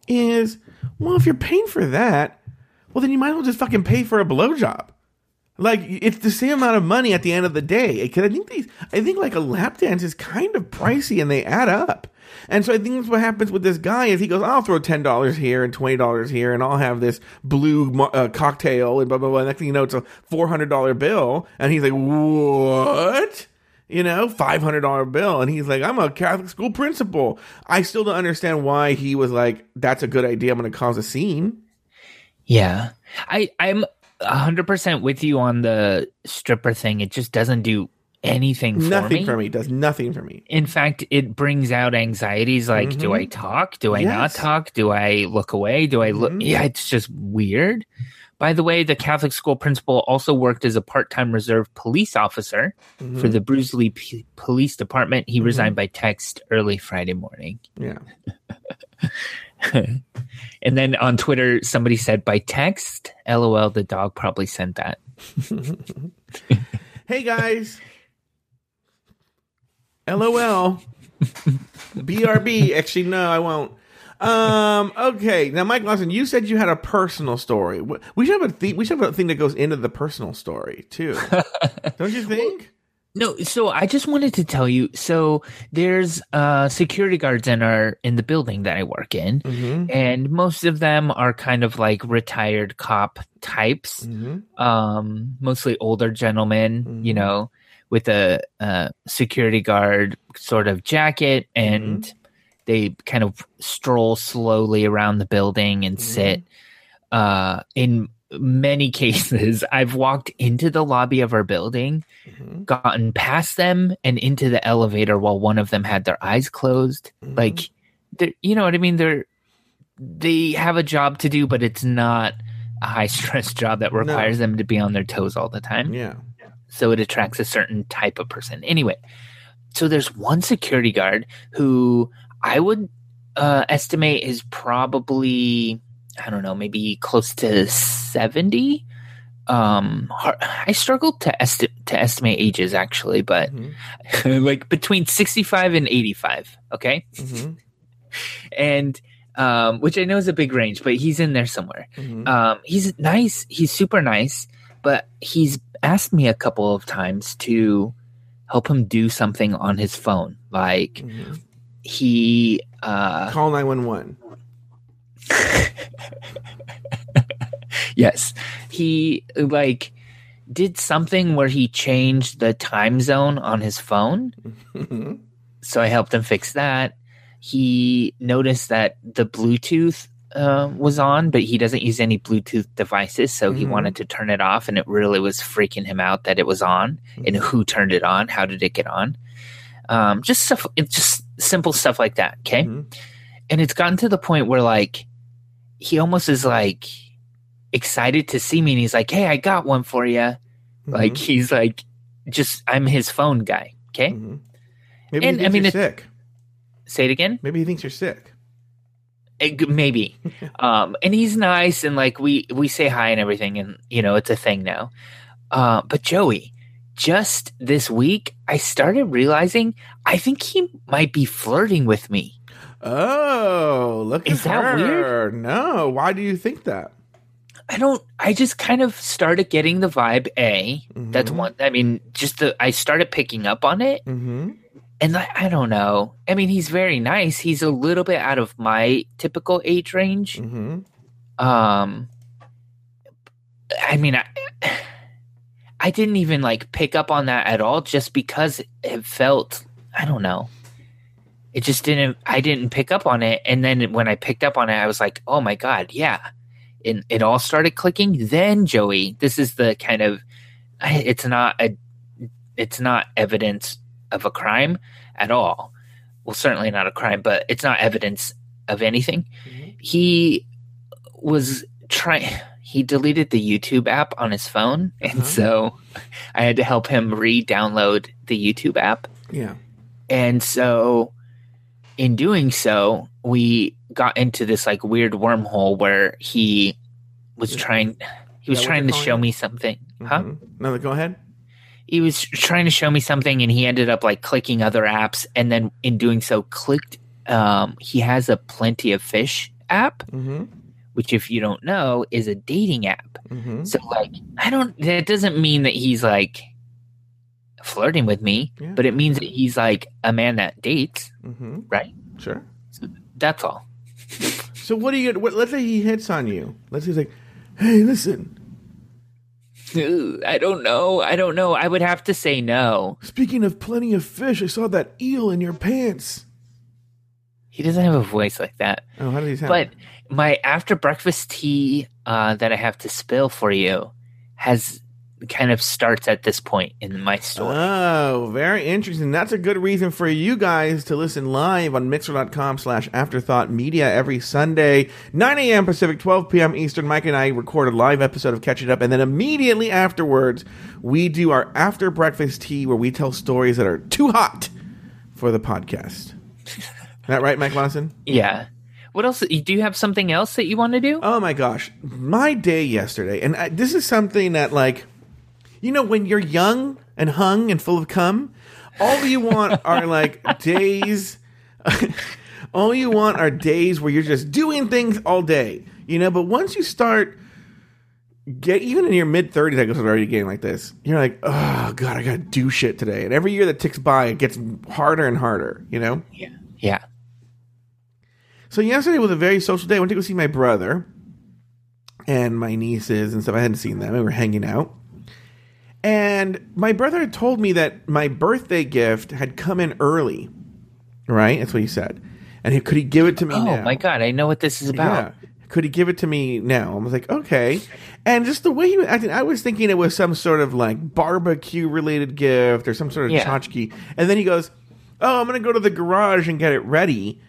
Is well, if you're paying for that, well then you might as well just fucking pay for a blowjob. Like it's the same amount of money at the end of the day. Because I think these, I think like a lap dance is kind of pricey and they add up. And so I think that's what happens with this guy is he goes, I'll throw ten dollars here and twenty dollars here, and I'll have this blue uh, cocktail and blah blah blah. Next thing you know, it's a four hundred dollar bill, and he's like, what? You know, five hundred dollar bill, and he's like, "I'm a Catholic school principal." I still don't understand why he was like, "That's a good idea. I'm going to cause a scene." Yeah. I I'm 100% with you on the stripper thing. It just doesn't do anything for nothing me. for me. It does nothing for me. In fact, it brings out anxieties like do I talk? Do I not Mm-hmm. Talk? Do I look away? Do I look Mhm. Yeah, it's just weird. By the way, the Catholic school principal also worked as a part-time reserve police officer Mm-hmm. for the Bruce P- Police Department. He resigned by text early Friday morning. Yeah. And then on Twitter, somebody said by text, LOL, the dog probably sent that. Hey guys. LOL. BRB. Actually, no, I won't. Um. Okay. Now, Mike Lawson, you said you had a personal story. We should have a th- we should have a thing that goes into the personal story too. Don't you think? No, so I just wanted to tell you. So there's uh, security guards in our in the building that I work in, Mm-hmm. and most of them are kind of like retired cop types, Mm-hmm. um, mostly older gentlemen, you Mhm. know, with a, uh security guard sort of jacket, and they kind of stroll slowly around the building and sit. Uh, in many cases, I've walked into the lobby of our building Mm-hmm. gotten past them and into the elevator while one of them had their eyes closed. Mm-hmm. Like, you know what I mean? They're they have a job to do, but it's not a high stress job that requires them to be on their toes all the time. Yeah. So it attracts a certain type of person. Anyway, so there's one security guard who I would uh, estimate is probably I don't know, maybe close to seventy. Um, I struggled to esti- to estimate ages actually, but Mhm. like between sixty five and eighty five. Okay, Mhm. and um, which I know is a big range, but he's in there somewhere. Mhm. Um, he's nice. He's super nice, but he's asked me a couple of times to help him do something on his phone. Like Mhm. He, uh, Call nine one one. yes, he like did something where he changed the time zone on his phone. Mm-hmm. So I helped him fix that. He noticed that the Bluetooth uh, was on, but he doesn't use any Bluetooth devices, so he Mhm. wanted to turn it off, and it really was freaking him out that it was on and who turned it on, how did it get on, um, just stuff, it's just simple stuff like that. Okay, Mhm. and it's gotten to the point where like he almost is like excited to see me, and he's like, "Hey, I got one for you." Like he's like, just I'm his phone guy. Okay, Mhm. Maybe And, I mean, you're it- sick. say it again. Maybe he thinks you're sick. it- maybe. um, and he's nice, and like we we say hi and everything, and you know it's a thing now. Uh, but Joey, just this week, I started realizing I think he might be flirting with me. Oh, look Is at that her. No, why do you think that? I don't. I just kind of started getting the vibe. A that's Mhm. one. I mean, just the I started picking up on it, Mm-hmm. and I, I don't know. I mean, he's very nice. He's a little bit out of my typical age range. Mm-hmm. Um, I mean, I, I didn't even like pick up on that at all, just because it felt. I don't know. It just didn't. I didn't pick up on it, and then when I picked up on it, I was like, "Oh my god, yeah!" And it all started clicking. Then Joey, this is the kind of. It's not a. It's not evidence of a crime at all. Well, certainly not a crime, but it's not evidence of anything. Mm-hmm. He was trying. He deleted the YouTube app on his phone, and Uh-huh. so I had to help him re-download the YouTube app. Yeah. And so, in doing so, we got into this like weird wormhole where he was trying. He was trying to show it? me something, huh? Mhm. No, go ahead. He was trying to show me something, and he ended up like clicking other apps, and then in doing so, clicked. Um, he has a Plenty of Fish app, Mm-hmm. Which, if you don't know, is a dating app. Mm-hmm. So, like, I don't. That doesn't mean that he's like flirting with me, Yeah. but it means that he's like a man that dates, Mm-hmm. right? Sure. So That's all. So what do you? What, let's say he hits on you. Let's say he's like, "Hey, listen. I don't know. I don't know. I would have to say no. Speaking of plenty of fish, I saw that eel in your pants." He doesn't have a voice like that. Oh, how did he sound? But my after breakfast tea uh, that I have to spill for you has kind of starts at this point in my story. Oh, very interesting. That's a good reason for you guys to listen live on mixer.com slash afterthought media every Sunday, 9 a.m. Pacific, 12 p.m. Eastern. Mike and I record a live episode of Catch It Up, and then immediately afterwards, we do our after breakfast tea where we tell stories that are too hot for the podcast. that right, Mike Lawson? yeah. What else? Do you have something else that you want to do? Oh my gosh, my day yesterday, and I, this is something that, like, you know, when you're young and hung and full of cum, all you want are like days. all you want are days where you're just doing things all day, you know. But once you start get even in your mid 30s, I guess, already getting like this. You're like, oh god, I gotta do shit today, and every year that ticks by, it gets harder and harder, you know. Yeah. Yeah. So yesterday was a very social day. I went to go see my brother and my nieces and stuff. I hadn't seen them. We were hanging out. And my brother had told me that my birthday gift had come in early. Right? That's what he said. And he, could he give it to me Oh now? my god! I know what this is about. Yeah. Could he give it to me now? I was like, okay. And just the way he was acting, I was thinking it was some sort of like barbecue related gift or some sort of Yeah. tchotchke. And then he goes, oh, I'm going to go to the garage and get it ready.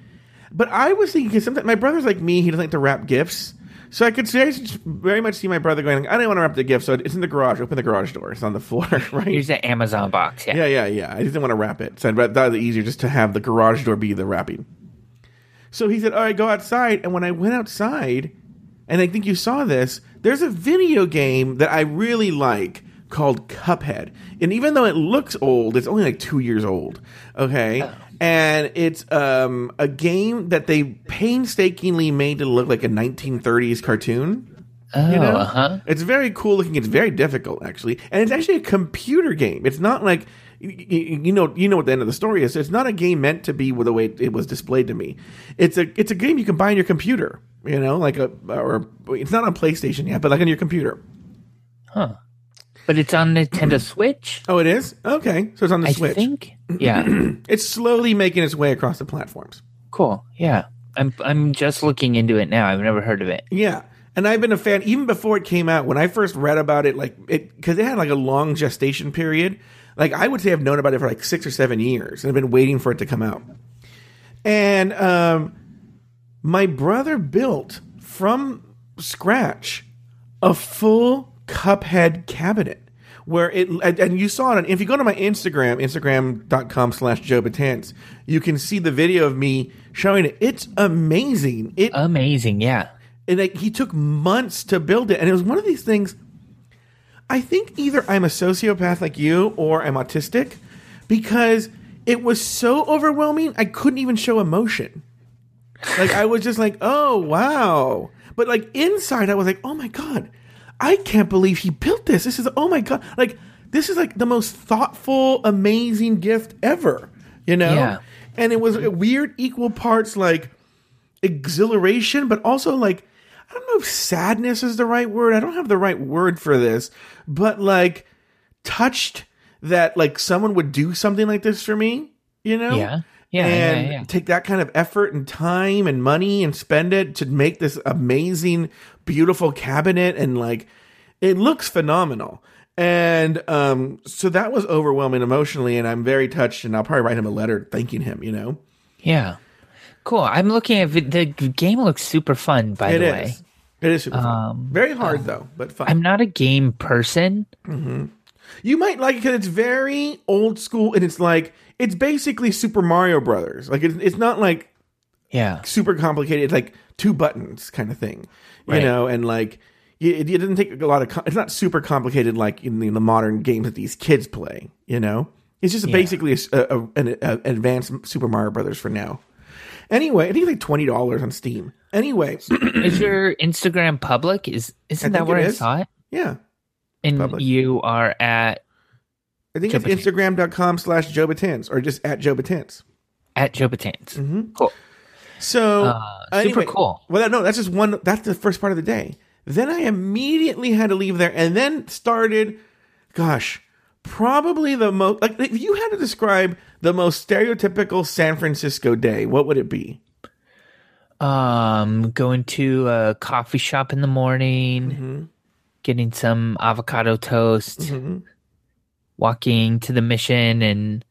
But I was thinking, because sometimes my brother's like me, he doesn't like to wrap gifts. So I could very, very much see my brother going, I don't want to wrap the gift, so it's in the garage. Open the garage door. It's on the floor, right? Here's an Amazon box. Yeah. Yeah, yeah, yeah. I didn't want to wrap it. So I thought it was easier just to have the garage door be the wrapping. So he said, oh, All right, go outside. And when I went outside, and I think you saw this, there's a video game that I really like called Cuphead. And even though it looks old, it's only like two years old. Okay. Oh. And it's um, a game that they painstakingly made to look like a 1930s cartoon. Oh, You know? uh-huh. It's very cool looking. It's very difficult, actually, and it's actually a computer game. It's not like you know you know what the end of the story is. It's not a game meant to be with the way it was displayed to me. It's a it's a game you can buy on your computer. You know, like a or it's not on PlayStation yet, but like on your computer. Huh. But it's on Nintendo Switch. Oh, it is okay. So it's on the I Switch. I think. Yeah. It's slowly making its way across the platforms. cool. Yeah. I'm I'm just looking into it now. I've never heard of it. Yeah. And I've been a fan even before it came out. When I first read about it, like it, because it had like a long gestation period. Like I would say, I've known about it for like six or seven years, and I've been waiting for it to come out. And um, my brother built from scratch a full Cuphead cabinet where it and, you saw it. On, if you go to my Instagram, Instagram.com slash Joe Batanz, you can see the video of me showing it. It's amazing. It Amazing. Yeah. and like, he took months to build it, and it was one of these things. I think either I'm a sociopath like you or I'm autistic because it was so overwhelming. I couldn't even show emotion. Like I was just like, oh wow. But like inside, I was like, oh my god, I can't believe he built this. This is oh my god, like this is like the most thoughtful, amazing gift ever. You know, Yeah. and it was a weird equal parts like exhilaration, but also like I don't know if sadness is the right word. I don't have the right word for this, but like touched that like someone would do something like this for me. You know, Yeah. Yeah. and yeah, yeah. take that kind of effort and time and money and spend it to make this amazing, beautiful cabinet and like it looks phenomenal. And um, so that was overwhelming emotionally, and I'm very touched. And I'll probably write him a letter thanking him. You know, Yeah. Cool. I'm looking at the game. Looks super fun. By it the is. way, It is super fun. Um, Very hard though, but fun. I'm not a game person. You might like it because it's very old school, and it's like it's basically Super Mario Brothers. Like it's it's not like Yeah. super complicated. It's like two buttons kind of thing, you Right. know, and like it, it doesn't take a lot of. Com- it's not super complicated like in the, in the modern games that these kids play. You know, it's just basically a, a- a- an advanced Super Mario Brothers for now. Anyway, I think it's like twenty dollars on Steam. Anyway, Is your Instagram public? Is isn't that where it I is. saw it? yeah, And Public. you are at I think Joe it's. Instagram.com slash Joe Batanz or just at Joe Batanz. at Joe Batanz. Mm-hmm. Cool. So Uh, super cool. Well, no, that's just one. That's the first part of the day. Then I immediately had to leave there, and then started. Gosh, probably the most. Like, if you had to describe the most stereotypical San Francisco day, what would it be? Um, going to a coffee shop in the morning, Mm-hmm. Getting some avocado toast, walking to the mission and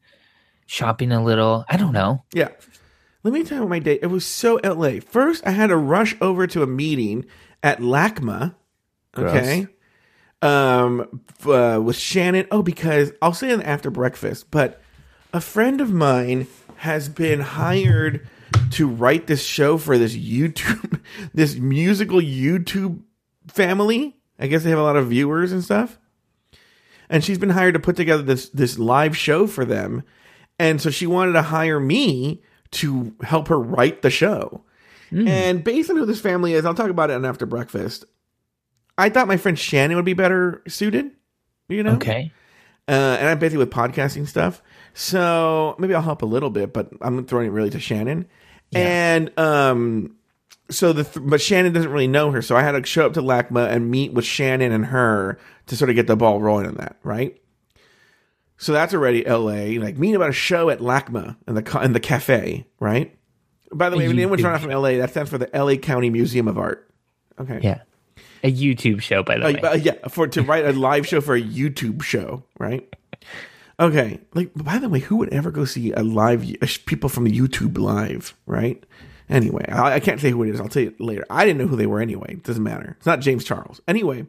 shopping a little. I don't know. Yeah. Let me tell you what my day. It was so LA. First, I had to rush over to a meeting at LACMA. Okay. Um, uh, with Shannon. Oh, because I'll say it after breakfast, but a friend of mine has been hired to write this show for this YouTube, this musical YouTube family. I guess they have a lot of viewers and stuff. And she's been hired to put together this this live show for them. And so she wanted to hire me to help her write the show. And based on who this family is, I'll talk about it on after breakfast. I thought my friend Shannon would be better suited, you know? Okay. Uh, and I'm busy with podcasting stuff. So maybe I'll help a little bit, but I'm throwing it really to Shannon. And um, so the th- but Shannon doesn't really know her, so I had to show up to LACMA and meet with Shannon and her to sort of get the ball rolling on that, right? So that's already LA. Like meeting about a show at LACMA in the ca- in the cafe, right? By the way, when anyone's not from LA, that stands for the LA County Museum of Art. Okay. Yeah. A YouTube show, by the way. Uh, yeah, for to write a live show for a YouTube show, right? Okay. Like, by the way, who would ever go see a live uh, people from YouTube live, right? Anyway, I, I can't say who it is. I'll tell you later. I didn't know who they were anyway. It doesn't matter. It's not James Charles. Anyway,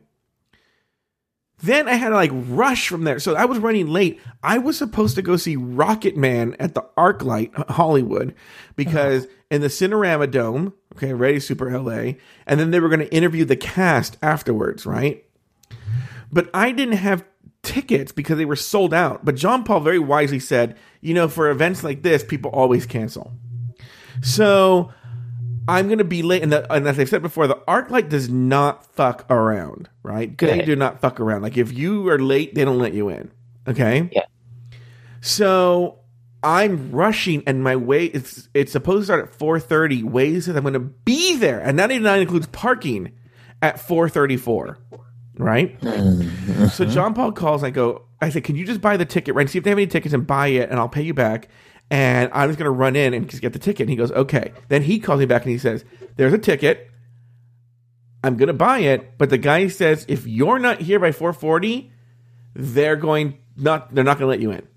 then I had to like rush from there. So I was running late. I was supposed to go see Rocket Man at the ArcLight Hollywood because in the Cinerama Dome, okay, Ready Super LA, and then they were going to interview the cast afterwards, right? But I didn't have tickets because they were sold out. But John Paul very wisely said, you know, for events like this, people always cancel. So I'm going to be late. And, the, and as I've said before, the ArcLight does not fuck around, right? They do not fuck around. Like if you are late, they don't let you in. Okay. Yeah. So I'm rushing, and my way it's it's supposed to start at 4:30. Ways that I'm going to be there, and that even includes parking at 4:34. Right. So John Paul calls. And I go. I said, "Can you just buy the ticket? Right? See if they have any tickets and buy it, and I'll pay you back." And I'm just going to run in and just get the ticket. And he goes, "Okay." Then he calls me back and he says, "There's a ticket. I'm going to buy it, but the guy says if you're not here by 4:40, they're going not. They're not going to let you in."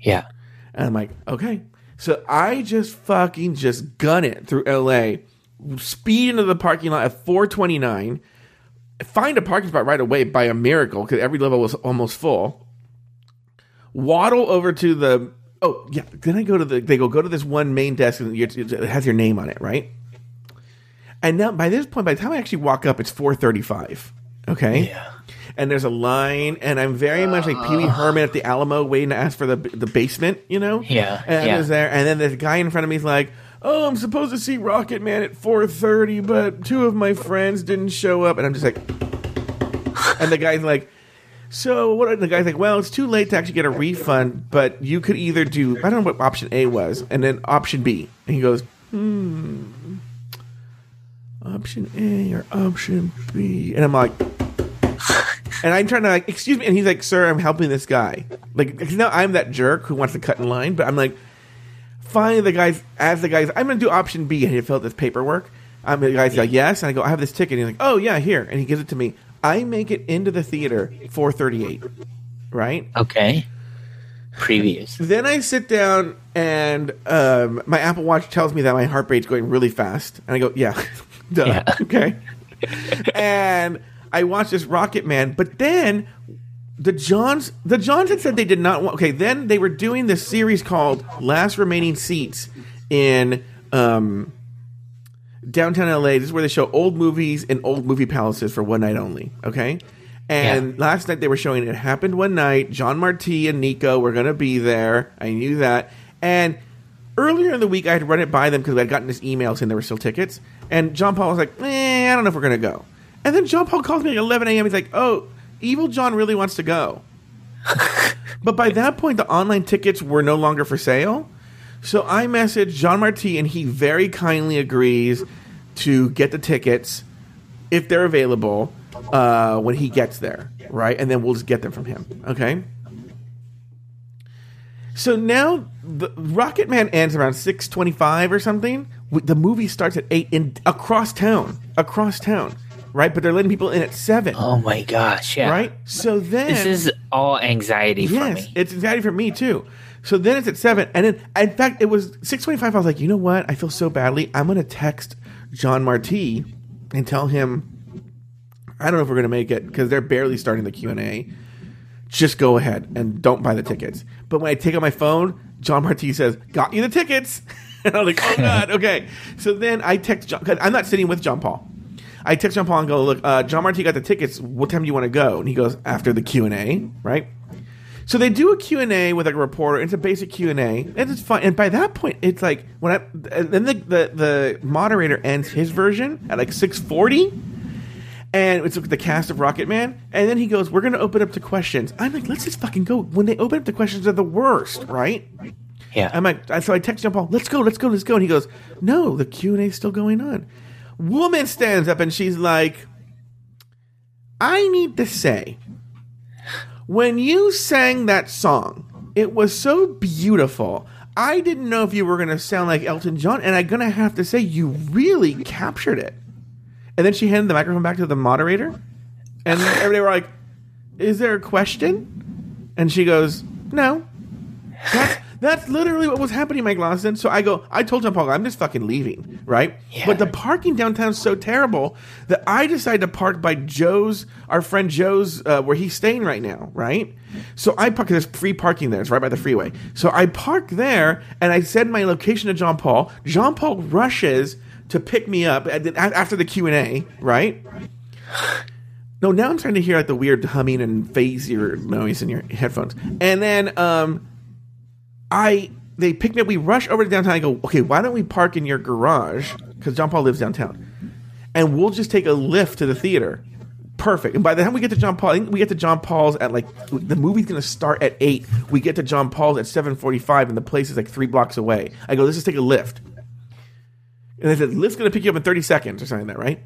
yeah. And I'm like, okay. So I just fucking just gun it through LA, speed into the parking lot at 429, find a parking spot right away by a miracle because every level was almost full. Waddle over to the oh yeah. Then I go to the they go go to this one main desk and it has your name on it, right? And now by this point, by the time I actually walk up, it's four thirty five. Okay. Yeah. And there's a line, and I'm very much like Pee Wee Herman at the Alamo, waiting to ask for the the basement. You know. Yeah, And yeah. I was there, and then this guy in front of me is like. Oh, I'm supposed to see Rocket Man at 4:30, but two of my friends didn't show up, and I'm just like, and the guy's like, so what? And the guy's like, well, it's too late to actually get a refund, but you could either do I don't know what option A was, and then option B, and he goes, hmm, option A or option B, and I'm like. And I'm trying to like, excuse me, and he's like, "Sir, I'm helping this guy." Like, now I'm that jerk who wants to cut in line, but I'm like, finally, the guys, as the guys, I'm going to do option B, and he filled out this paperwork. I'm the guy's like, "Yes," and I go, "I have this ticket." And he's like, "Oh yeah, here," and he gives it to me. I make it into the theater 4:38, right? Okay. Previous. Then I sit down and um, my Apple Watch tells me that my heart rate's going really fast, and I go, "Yeah, duh, Yeah. okay." and I watch this Rocket Man, but then the Johns, the Johns had said they did not want. Okay, then they were doing this series called "Last Remaining Seats" in um, downtown LA. This is where they show old movies in old movie palaces for one night only. Okay. And last night they were showing it happened one night. John Marti and Nico were going to be there. I knew that. And earlier in the week, I had run it by them because I had gotten this email saying there were still tickets. And John Paul was like, eh, I don't know if we're going to go. And then John Paul calls me at 11 a.m. He's like, oh, Evil John really wants to go. but by that point, the online tickets were no longer for sale. So I message John Marty, and he very kindly agrees to get the tickets if they're available uh, when he gets there, right? And then we'll just get them from him, okay? So now the Rocket Man ends around six twenty-five or something. The movie starts at eight in across town, across town, right? But they're letting people in at seven, Oh my gosh. Yeah. right? So then This is all anxiety for Yes, me. it's anxiety for me too. So then it's at seven, and then in fact it was six twenty-five. I was like, you know what? I feel so badly. I'm gonna text John Marty and tell him I don't know if we're gonna make it because they're barely starting the Q and A. Just go ahead and don't buy the tickets. But when I take out my phone, John Marty says, "Got you the tickets," and I'm like, "Oh God, okay." So then I text John. I'm not sitting with John Paul. I text John Paul and go, "Look, uh, John Marty got the tickets. What time do you want to go?" And he goes, "After the Q and A, right?" So they do a Q&A with like a reporter. It's a basic Q&A. And it's fun. And by that point, it's like when I and then the, the the moderator ends his version at like 6:40 and it's the cast of Rocket Man and then he goes, "We're going to open up to questions." I'm like, "Let's just fucking go." When they open up the questions they're the worst, right? Yeah. I'm like, so I text John Paul, let's go, let's go, let's go. And he goes, no, the Q and A is still going on. Woman stands up and she's like, I need to say, when you sang that song, it was so beautiful. I didn't know if you were going to sound like Elton John, and I'm going to have to say, you really captured it. And then she handed the microphone back to the moderator, and everybody were like, Is there a question? And she goes, No. That's, that's literally what was happening, Mike Lawson. So I go, I told John Paul, I'm just fucking leaving, right? Yeah. But the parking downtown is so terrible that I decided to park by Joe's, our friend Joe's, uh, where he's staying right now, right? So I park, there's free parking there. It's right by the freeway. So I park there and I send my location to John Paul. John Paul rushes to pick me up the- after the Q&A, right? No, now I'm starting to hear like the weird humming and phase your noise in your headphones. And then um I they pick me up, we rush over to downtown. I go, okay, why don't we park in your garage? Because John Paul lives downtown. And we'll just take a lift to the theater. Perfect. And by the time we get to John Paul, we get to John Paul's at like the movie's gonna start at eight. We get to John Paul's at seven forty five and the place is like three blocks away. I go, let's just take a lift. And they said, lift's gonna pick you up in thirty seconds or something like that, right?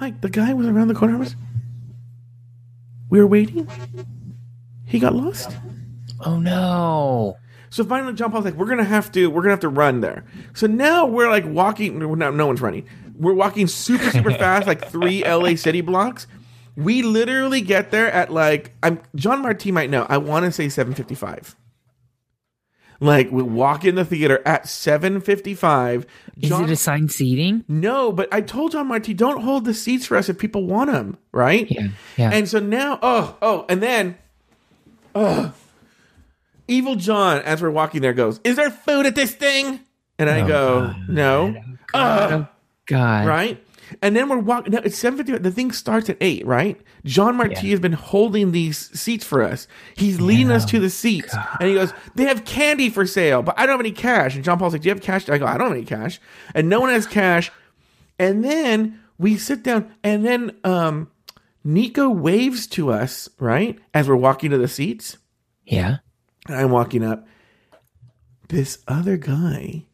Mike, the guy was around the corner. Was we were waiting. He got lost. Oh no. So finally, John Paul's like, "We're gonna have to, we're gonna have to run there." So now we're like walking. we're no one's running. We're walking super, super fast, like three LA city blocks. We literally get there at like I'm John Marty might know. I want to say seven fifty five. Like we walk in the theater at seven fifty five. Is it assigned seating? No, but I told John Marty, don't hold the seats for us if people want them, right? Yeah, yeah. And so now, oh, oh, and then, oh, Evil John, as we're walking there, goes, "Is there food at this thing?" And I Oh, go, God. "No." Oh God! right? And then we're walking. No, it's seven fifty. The thing starts at eight, right? John Marti has been holding these seats for us. He's leading us to the seats, and he goes, "They have candy for sale, but I don't have any cash." And John Paul's like, "Do you have cash?" I go, "I don't have any cash," and no one has cash. And then we sit down, and then um, Nico waves to us, right, as we're walking to the seats. Yeah. And I'm walking up. This other guy,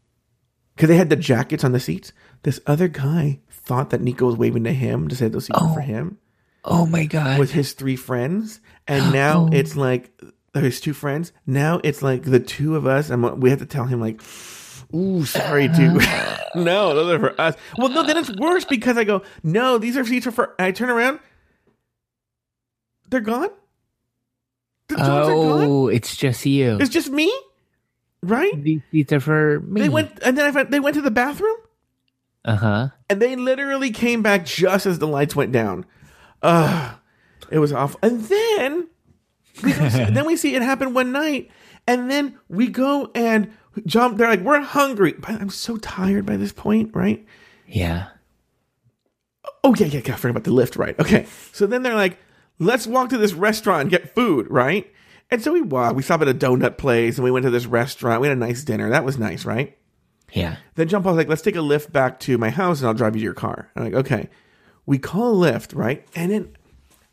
because they had the jackets on the seats. This other guy thought that Nico was waving to him to say those seats were for oh. him Oh my God! with his three friends, and now Oh. it's like uh, his two friends. Now it's like the two of us, and we have to tell him like, "Ooh, sorry, dude. no, those are for us." Well, no, then it's worse because I go, "No, these are seats are for." I turn around, they're gone. The dogs are gone. oh, it's just you. It's just me, right? These seats are for me. They went, and then I found, they went to the bathroom, Uh huh. and they literally came back just as the lights went down. Ugh, it was awful. And then, we see, then we see it happen one night, and then we go and jump. They're like, "We're hungry." But I'm so tired by this point, right? Yeah. Oh yeah, yeah, yeah. I forgot about the lift, right? Okay. So then they're like, let's walk to this restaurant and get food, right? And so we walk. We stopped at a donut place and we went to this restaurant. We had a nice dinner. That was nice, right? Yeah. Then John Paul's like, let's take a lift back to my house and I'll drive you to your car. I'm like, okay. We call a lift, right? And then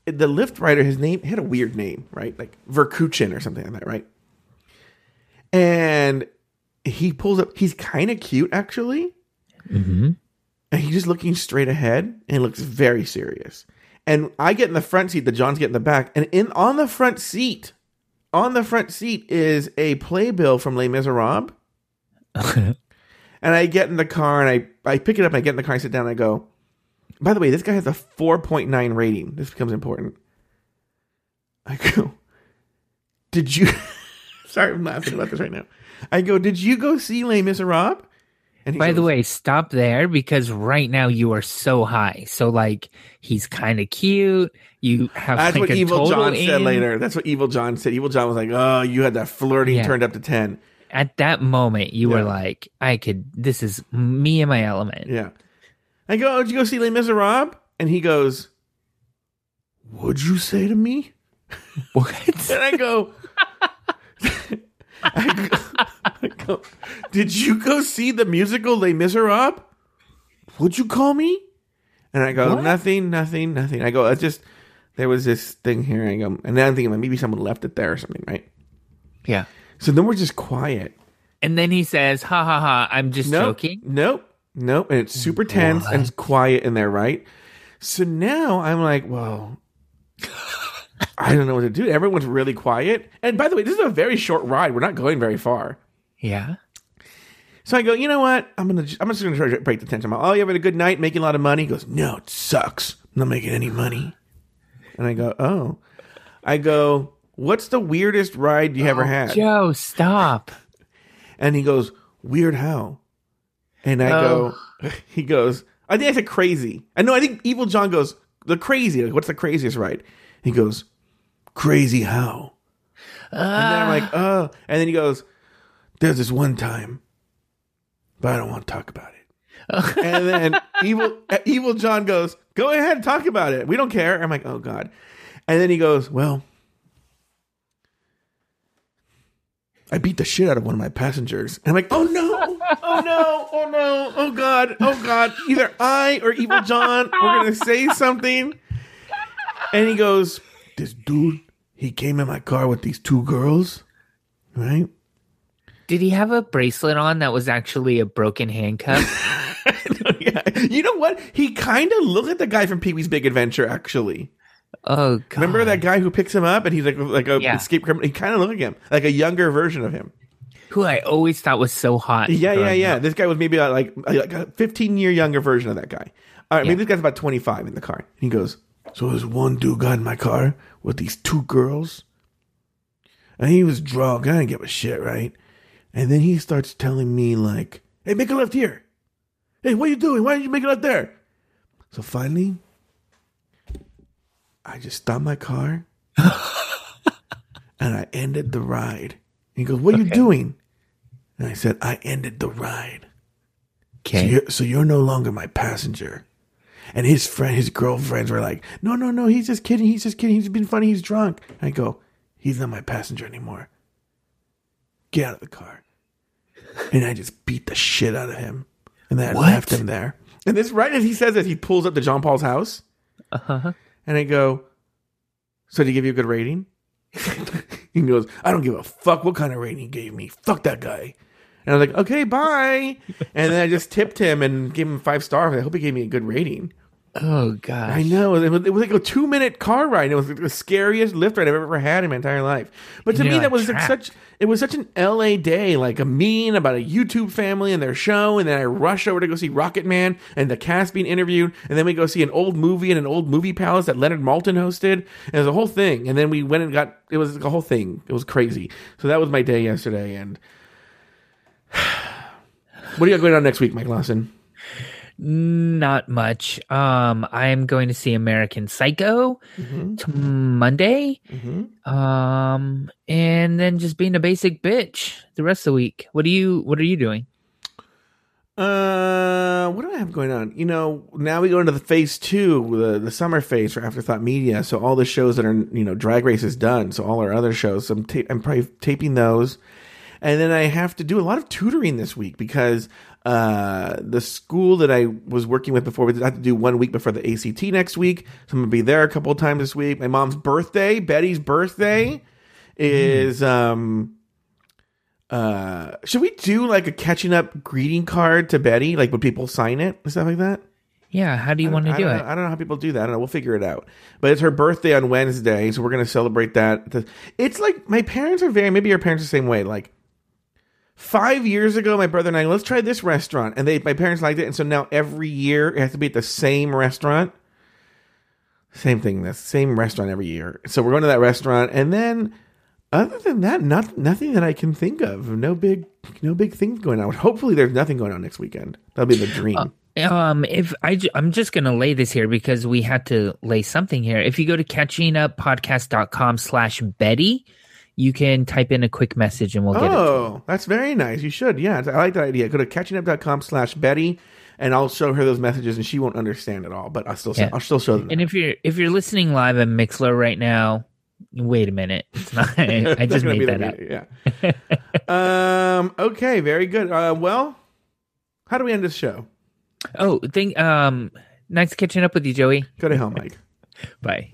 the lift rider, his name he had a weird name, right? Like Verkuchen or something like that, right? And he pulls up. He's kind of cute, actually. Mm-hmm. And he's just looking straight ahead and looks very serious. And I get in the front seat, the John's get in the back, and in on the front seat, on the front seat is a playbill from Les Miserables. and I get in the car and I, I pick it up and I get in the car, I sit down and I go, by the way, this guy has a 4.9 rating. This becomes important. I go, did you sorry, I'm laughing about this right now. I go, did you go see Les Miserables? By the way, stop there because right now you are so high. So like he's kind of cute. You have That's like what Evil John said later. That's what Evil John said. Evil John was like, "Oh, you had that flirting Yeah. turned up to 10. At that moment, you Yeah. were like, I could. This is me and my element. Yeah. I go, oh, "Did you go see Les Miserables?" And he goes, "What'd you say to me?" What? And I go, I go, I go, "Did you go see the musical Les Miserables?" What'd you call me? And I go, What? "Nothing, nothing, nothing." I go, I just there was this thing here." I go, and then I'm thinking maybe someone left it there or something, right? yeah. So then we're just quiet. And then he says, "Ha ha ha! I'm just Nope. joking." Nope. Nope. And it's super tense and it's quiet in there, right? So now I'm like, well, I don't know what to do. Everyone's really quiet. And by the way, this is a very short ride. We're not going very far. Yeah. So I go, you know what? I'm gonna, I'm just gonna try to break the tension. I'm like, oh, you having a good night, making a lot of money? He goes, no, it sucks. I'm not making any money. And I go, oh. I go, what's the weirdest ride you ever oh, had? Joe, stop. And he goes, Weird how? And I Oh. go, he goes, I think I said crazy. I know, I think Evil John goes, the crazy. Like, what's the craziest ride? He goes, Crazy how? and then I'm like, oh. And then he goes, There's this one time, but I don't want to talk about it. and then evil uh, evil John goes, Go ahead and talk about it. We don't care. I'm like, oh God. And then he goes, Well, I beat the shit out of one of my passengers. And I'm like, oh no, oh no, oh no, oh God, oh God. Either I or Evil John, we're gonna say something. And he goes, This dude, he came in my car with these two girls, right? Did he have a bracelet on that was actually a broken handcuff? yeah. You know what? He kind of looked at the guy from Pee Wee's Big Adventure, actually. oh God. Remember that guy who picks him up and he's like like a Yeah. escape criminal? He kind of looked like him, like a younger version of him. Who I always thought was so hot. Yeah, yeah, yeah. up. This guy was maybe uh, like like a 15 year younger version of that guy. All right, Yeah. maybe this guy's about 25 in the car. He goes, So there's one dude got in my car with these two girls, and he was drunk. I didn't give a shit, right? And then he starts telling me like, "Hey, make a left here. Hey, what are you doing? Why did you make a left there?" So finally, I just stopped my car and I ended the ride. He goes, "What are you doing?" And I said, "I ended the ride." So Okay. you're, so you're no longer my passenger. And his friend, his girlfriends were like, no, no, no, he's just kidding. He's just kidding. He's been funny. He's drunk. I go, he's not my passenger anymore. Get out of the car. And I just beat the shit out of him. And then I What? left him there. And this, right as he says that, he pulls up to John Paul's house. Uh-huh. And I go, so did he give you a good rating? he goes, I don't give a fuck what kind of rating he gave me. Fuck that guy. And I was like, okay, bye. And then I just tipped him and gave him five stars. I hope he gave me a good rating. Oh gosh. I know. It was, it was like a two minute car ride. It was like the scariest lift ride I've ever had in my entire life. But to me, you're, that like, was like trapped. such. It was such an LA day, like a mean about a YouTube family and their show, and then I rush over to go see Rocketman and the cast being interviewed, and then we go see an old movie in an old movie palace that Leonard Maltin hosted. And it was a whole thing. And then we went and got. It was like a whole thing. It was crazy. So that was my day yesterday. And what do you got going on next week, Mike Lawson? Not much. Um, I'm going to see American Psycho t- Monday. Um, and then just being a basic bitch the rest of the week. What do you What are you doing? Uh, what do I have going on? You know, now we go into the phase two, the the summer phase for Afterthought Media. So all the shows that are you know Drag Race is done. So all our other shows, I'm ta- I'm probably taping those, and then I have to do a lot of tutoring this week because uh the school that I was working with before we have to do one week before the ACT next week. So I'm gonna be there a couple of times this week. My mom's birthday, Betty's birthday, is um uh should we do like a catching up greeting card to Betty? Like would people sign it and stuff like that? Yeah, how do you want to do don't it? Know, I don't know how people do that. I don't know. We'll figure it out. But it's her birthday on Wednesday, so we're gonna celebrate that. It's like my parents are very maybe your parents are the same way. Like five years ago, my brother and I let's try this restaurant, and they my parents liked it, and so now every year it has to be at the same restaurant. Same thing. The same restaurant every year. So we're going to that restaurant, and then other than that, not nothing that I can think of. No big, no big things going on. Hopefully, there's nothing going on next weekend. That'll be the dream. Um, if I, I'm just gonna lay this here because we had to lay something here. If you go to catchinguppodcast.com slash Betty, you can type in a quick message and we'll get it. Oh, that's very nice. You should. Yeah, I like that idea. Go to catchingup.com slash Betty and I'll show her those messages and she won't understand at all, but I'll still, Yeah. I'll still show them. And if you're if you're listening live on Mixlr right now, wait a minute. It's not, I just made that up. Yeah. um, okay. Very good. Uh, well, how do we end this show? Oh, think um, nice catching up with you, Joey. Go to hell, Mike. Bye.